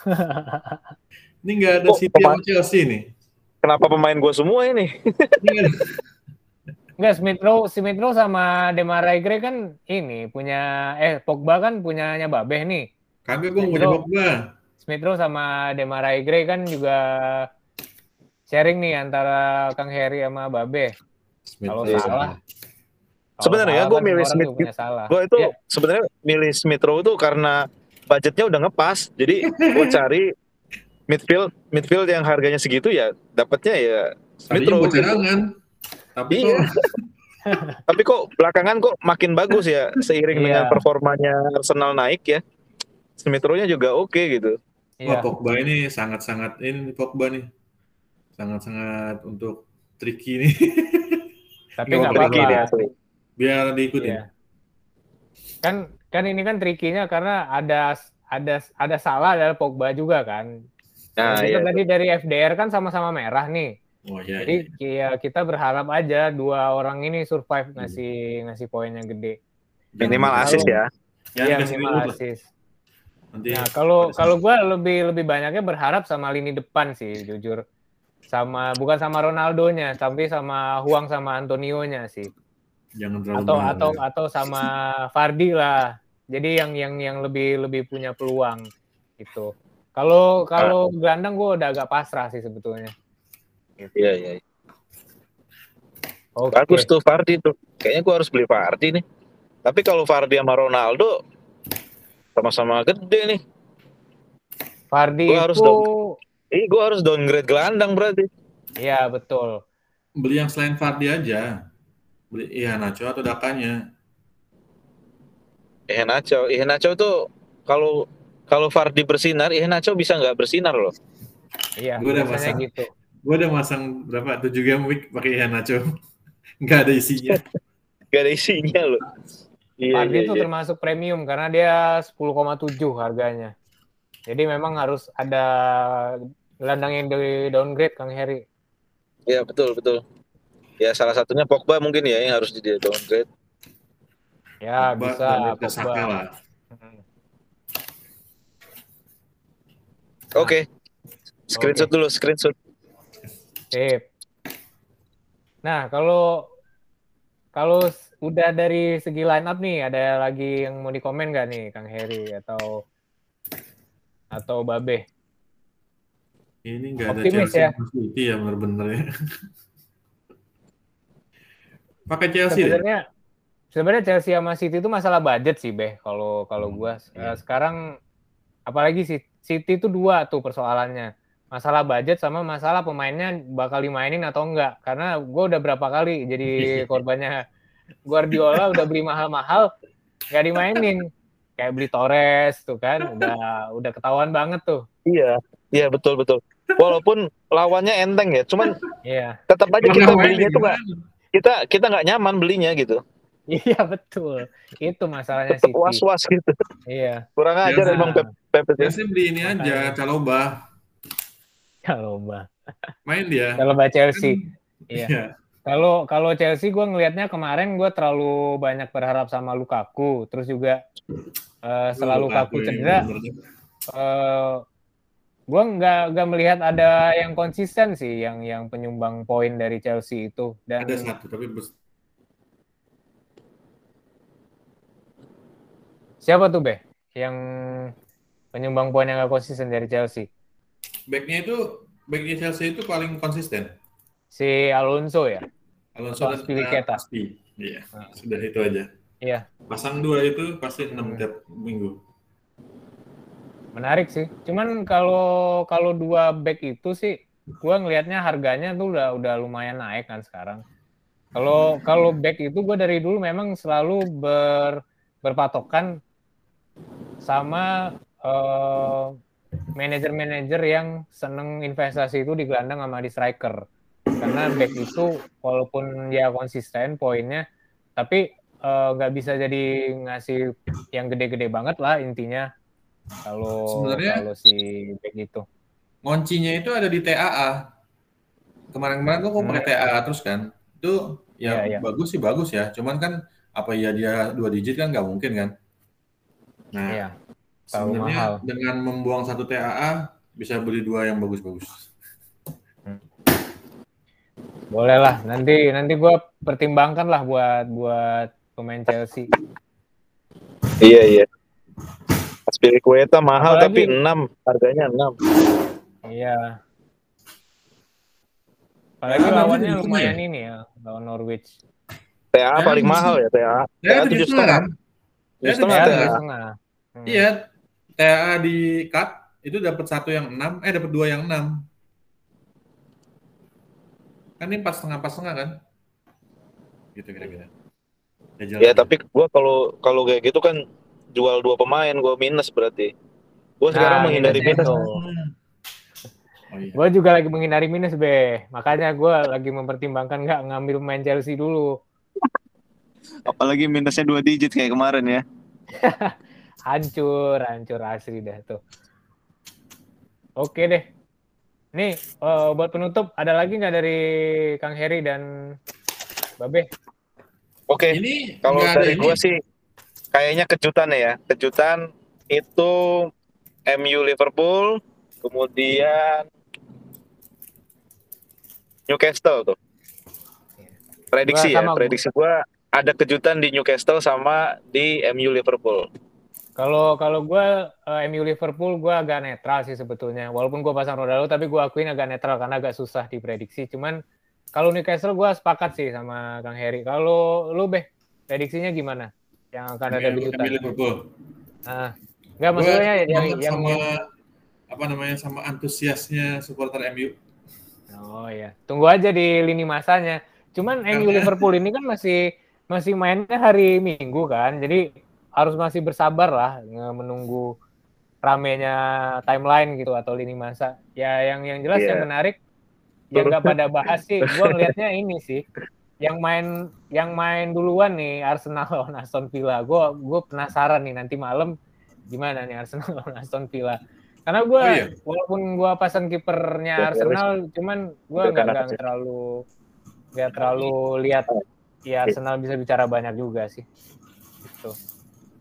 ini nggak ada Oh, City sama Chelsea nih. Kenapa pemain gue semua ini? Ini Enggak, Smith Rowe, Smith Rowe sama Demarai Gray kan ini punya eh Pogba kan punyanya Babeh nih. Kagak gue jawab gua. Smith Rowe sama Demarai Gray kan juga sharing nih antara Kang Heri sama Babe. Kalau salah. Sebenarnya gua kan milih Smith. Gue itu Iya. sebenarnya milih Smith Rowe itu karena budgetnya udah ngepas. Jadi gue cari midfield midfield yang harganya segitu ya dapatnya ya Smith Rowe. gitu. cadangan. Tapi Iya. Tapi kok belakangan kok makin bagus ya seiring Iya. dengan performanya Arsenal naik ya. Smith Rowe-nya juga oke gitu. Wah, Iya. Pogba ini sangat-sangat ini Pogba nih. Sangat-sangat untuk tricky nih. Tapi Nggak apa-apa. Tricky nih asli. Biar diikutin. Iya. Kan kan ini kan trikinya karena ada ada ada salah dari Pogba juga kan. Nah, kita iya. tadi dari FDR kan sama-sama merah nih. Oh iya. Jadi iya. ya kita berharap aja dua orang ini survive ngasih ngasih poin yang gede. Minimal asis ya. Iya minimal assist. Nanti Nah, kalau kalau gue lebih lebih banyaknya berharap sama lini depan sih, jujur. Sama bukan sama Ronaldonya, tapi sama Huang sama Antonio-nya sih. jangan terlalu Atau mahal atau ya. atau sama Fardi lah. Jadi yang yang yang lebih lebih punya peluang gitu. Kalau kalau gelandang gue udah agak pasrah sih sebetulnya. Iya, iya. Oke. Bagus tuh Fardi tuh. Kayaknya gua harus beli Fardi nih. Tapi kalau Fardi sama Ronaldo sama-sama gede nih. Fardi Gua harus itu dong. Ih, gua harus downgrade gelandang berarti. Iya betul. beli yang selain Fardi aja. Beli iya Nacho atau Dakanya. Iheanacho, Iheanacho tuh kalau kalau Fardi bersinar, Iheanacho bisa nggak bersinar loh. Iya, Gua udah pasang. gitu. Gue udah masang berapa 7 game week pakai Ian Nacho. Nggak ada isinya. Gak ada isinya loh. Iya, Fardi iya, itu iya. termasuk premium karena dia 10,7 harganya. Jadi memang harus ada gelandang yang di downgrade Kang Heri. Iya, betul, betul. Ya salah satunya Pogba mungkin ya yang harus di downgrade. Ya Pogba, bisa Saka Pogba. lah. Hmm. Oke. Screenshot dulu, screenshot. Sip. Nah, kalau kalau udah dari segi line up nih, ada lagi yang mau dikomen nggak nih, Kang Heri atau atau Babe? Ini nggak ada Optimis Chelsea ya. City ya bener-bener ya. Pakai Chelsea deh. Sebenarnya sebenarnya Chelsea sama City itu masalah budget sih, Beh. Kalau kalau Hmm, gua. Eh, sekarang apalagi sih City itu dua tuh persoalannya. Masalah budget sama masalah pemainnya bakal dimainin atau enggak. Karena gua udah berapa kali jadi korbannya Guardiola udah beli mahal-mahal nggak dimainin. Kayak beli Torres tuh kan, udah udah ketahuan banget tuh. Iya, iya betul betul. Walaupun lawannya enteng ya, cuman Iya. tetap aja kita belinya tuh nggak kita kita nggak nyaman belinya gitu. Iya betul. Itu masalahnya Tetap City. was was gitu. Iya. Kurang ajar Biasa. emang Pep Pep itu. Chelsea beli ini aja. Caloba. Mbak. Main dia. Mbak Chelsea. Iya. Iya. Kalau kalau Chelsea gue ngelihatnya kemarin gue terlalu banyak berharap sama Lukaku, terus juga eh, setelah Lukaku cedera, bener-bener. Gue nggak nggak melihat ada yang konsisten sih yang yang penyumbang poin dari Chelsea itu dan Ada satu, tapi bes- siapa tuh Beh yang penyumbang poin yang nggak konsisten dari Chelsea? backnya itu backnya Chelsea itu paling konsisten. Si Alonso ya? Alonso dan Aspilicueta. Aspi. Iya, Ah. sudah itu aja. Iya. Pasang dua itu pasti enam Hmm. tiap minggu. Menarik sih. Cuman kalau kalau dua back itu sih, gua ngelihatnya harganya tuh udah udah lumayan naik kan sekarang. Kalau kalau back itu gue dari dulu memang selalu ber, berpatokan sama eh, manajer-manajer yang seneng investasi itu di gelandang sama di striker. Karena back itu walaupun ya konsisten poinnya, tapi eh, nggak bisa jadi ngasih yang gede-gede banget lah intinya kalau Sebenarnya- kalau si back itu. Ngoncinya itu ada di TAA. Kemarin-kemarin gua kok pakai Hmm. TAA terus kan. Itu ya Iya, iya. bagus sih bagus ya. Cuman kan apa ya dia dua digit kan nggak mungkin kan. Nah, Iya. Terlalu sebenarnya mahal. dengan membuang satu TAA bisa beli dua yang bagus-bagus. Boleh lah. Nanti nanti gue pertimbangkan lah buat buat pemain Chelsea. Iya iya. Aspilicueta mahal Apalagi- tapi 6 harganya 6. Iya. Apalagi Ya, lawannya lumayan tengah ini ya, lawan Norwich. TA Ya, paling justru- mahal ya TA. Ya, TA tujuh 7 setengah? Tujuh Ya, setengah Ya, TA. Hmm. Iya, TAA di cut itu dapat satu yang enam, eh dapat dua yang enam. Kan ini empat setengah empat setengah kan? Gitu kira-kira. Ya. Ya tapi gua kalau kalau kayak gitu kan jual dua pemain gua minus berarti. Gua sekarang Nah, menghindari minusnya minus. itu. Oh iya. Gue juga lagi menghindari minus, Be. Makanya gue lagi mempertimbangkan nggak ngambil pemain Chelsea dulu. Apalagi minusnya dua digit kayak kemarin ya. Hancur, hancur asli dah tuh. Oke deh. Nih, eh, buat penutup, ada lagi nggak dari Kang Heri dan Babe? Oke. Ini Kalau dari gua sih kayaknya kejutan ya. Kejutan itu MU Liverpool, kemudian Newcastle tuh. Prediksi Gua ya, sama- prediksi gua ada kejutan di Newcastle sama di MU Liverpool. Kalau kalau gue MU Liverpool gue agak netral sih sebetulnya. Walaupun gue pasang Ronaldo tapi gue akuin agak netral karena agak susah diprediksi. Cuman kalau Newcastle gue sepakat sih sama Kang Heri. Kalau lu beh prediksinya gimana? Yang akan ada MU kejutan? Liverpool. Nah, enggak maksudnya yang yang sama apa namanya sama antusiasnya supporter MU. Oh ya, tunggu aja di lini masanya. Cuman MU Liverpool ini kan masih masih mainnya hari Minggu kan, jadi harus masih bersabar lah menunggu ramenya timeline gitu atau lini masa. Ya yang yang jelas Iya. yang menarik yang nggak pada bahas sih, gue ngelihatnya ini sih, yang main yang main duluan nih Arsenal lawan Aston Villa. Gue gue penasaran nih nanti malam gimana nih Arsenal lawan Aston Villa. Karena gue Oh, iya. walaupun gue pasang kipernya Ya, Arsenal, cuman gue nggak terlalu nggak terlalu lihat ya Arsenal bisa bicara banyak juga sih. Gitu.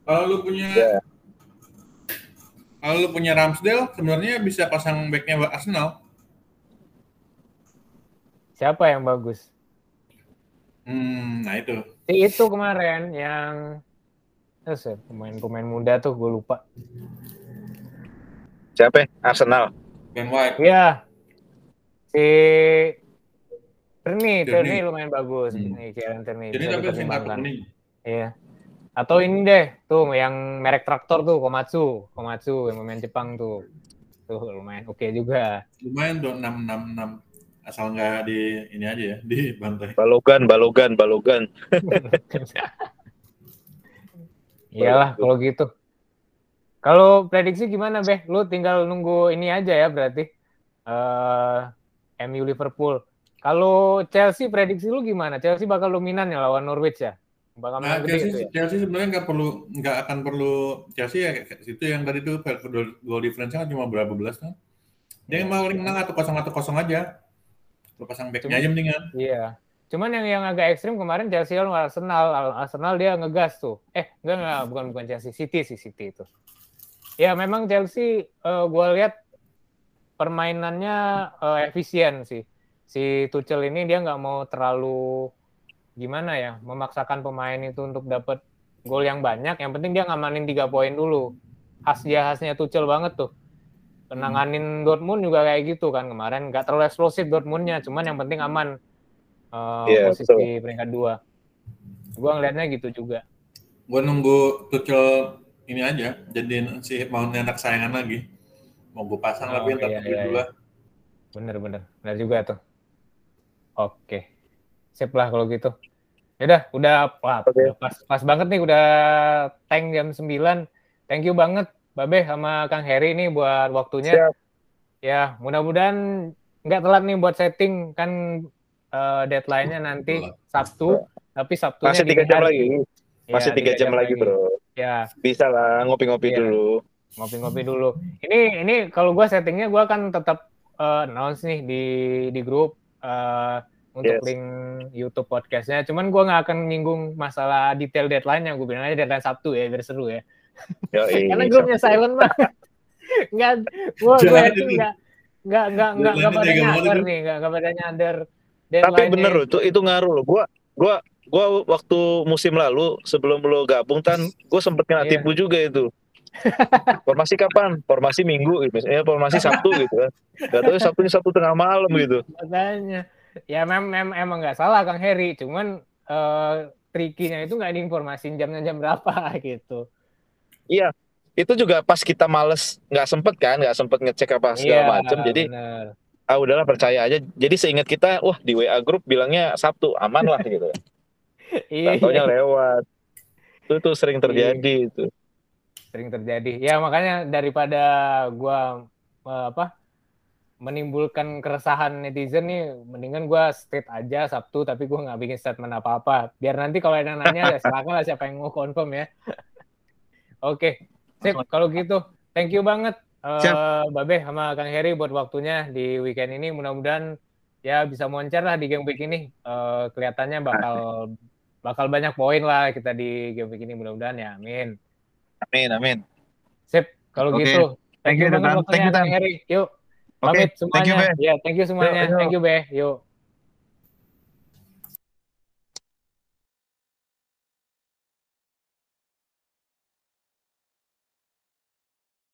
Kalau lu punya Ya. kalau lu punya Ramsdale sebenarnya bisa pasang backnya Arsenal. Siapa yang bagus? Hmm, nah itu. Si itu kemarin yang ya, pemain-pemain muda tuh gue lupa. Siapa? ya? Arsenal. Ben White. Iya. Si Terni. Terni lumayan bagus. Hmm. Nih, Kieran Terni Jadi tapi kuning. Iya. Atau ini deh, tuh yang merek traktor tuh Komatsu, Komatsu yang pemain Jepang tuh. Tuh lumayan oke juga. Lumayan tuh 666 asal nggak di ini aja ya di bantai. Balogan, Balogan, Balogan. Iyalah kalau gitu. Kalau prediksi gimana, Beh? Lu tinggal nunggu ini aja ya berarti. eh MU Liverpool. Kalau Chelsea prediksi lu gimana? Chelsea bakal dominan ya lawan Norwich ya? Bakal Nah, Chelsea, itu ya? Chelsea sebenarnya nggak perlu nggak akan perlu Chelsea ya kayak situ yang tadi tuh goal, goal difference kan cuma berapa belas kan. Dia yang paling menang atau kosong atau kosong aja. Lu pasang backnya aja mendingan. Iya. Cuman yang yang agak ekstrim kemarin Chelsea lawan Arsenal. Arsenal dia ngegas tuh. Eh, enggak enggak, bukan bukan Chelsea, City sih City itu. Ya memang Chelsea eh, gua lihat permainannya eh, efisien sih. Si Tuchel ini dia nggak mau terlalu gimana ya, memaksakan pemain itu untuk dapat gol yang banyak. Yang penting dia ngamanin tiga poin dulu. Khas dia khasnya Tuchel banget tuh. Penanganin Dortmund juga kayak gitu kan kemarin. Nggak terlalu eksplosif Dortmundnya, cuman yang penting aman eh, Iya, posisi peringkat dua. Gua ngelihatnya gitu juga. Gue nunggu Tuchel ini aja, jadiin si mau anak sayangan lagi. Mau gue pasang Oh, tapi entar iya, iya, dulu lah. Bener-bener, bener juga tuh. Oke, sip lah kalau gitu. Yaudah, udah wah, udah pas, pas banget nih, udah tank jam 9. Thank you banget, Babe sama Kang Heri nih buat waktunya. Siap. Ya, mudah-mudahan nggak telat nih buat setting kan eh, deadline-nya nanti Sabtu, tapi Sabtunya Masih tiga jam hari. lagi. Iya, Masih tiga jam lagi, bro. Ya, Bisa lah, ngopi-ngopi Iya. dulu. ngopi-ngopi dulu. Ini ini kalau gua settingnya gua akan tetap eh, announce nih di di grup eh, untuk Yes. link YouTube podcastnya. Cuman gua nggak akan nyinggung masalah detail deadline-nya. Gue bilang aja deadline Sabtu ya biar seru ya. Yoi, Karena grupnya Sabtu. silent banget. Nggak, gua yakin itu. nggak nggak nggak nggak nggak pada nyadar nih, nggak nggak pada nyadar. Tapi bener loh, itu. itu ngaruh loh. Gua gua gua waktu musim lalu sebelum lo gabung tan, gue sempet kena Iya. tipu juga itu. Formasi kapan? Formasi Minggu, gitu. misalnya formasi Sabtu gitu kan. Gak tahu Sabtunya Sabtu tengah malam gitu. Makanya. Ya mem, mem emang nggak salah Kang Heri, cuman eh trikinya itu nggak diinformasin jamnya jam berapa gitu. Iya, itu juga pas kita males nggak sempet kan, nggak sempet ngecek apa segala macem. Jadi bener. ah udahlah percaya aja. Jadi seingat kita, wah di WA grup bilangnya Sabtu aman lah gitu. Iya, Nggak taunya lewat. Itu tuh sering terjadi itu. sering terjadi. Ya makanya daripada gua eh, apa menimbulkan keresahan netizen nih, mendingan gua state aja Sabtu, tapi gua nggak bikin statement apa-apa. Biar nanti kalau ada nanya, ya silakan lah siapa yang mau confirm ya. Oke, sip. Kalau gitu, thank you banget, eh, Babe sama Kang Heri buat waktunya di weekend ini. Mudah-mudahan ya bisa moncer lah di game week ini. Eh, kelihatannya bakal bakal banyak poin lah kita di game week ini. Mudah-mudahan ya, amin. Amin, amin. Sip, kalau Oke. gitu. Thank you, banget waktunya, Thank you. Kang Heri. Yuk, Oke, pamit thank you, semuanya. Be. Ya, thank you semuanya. Yuk, yuk. Thank you, Be. Yuk.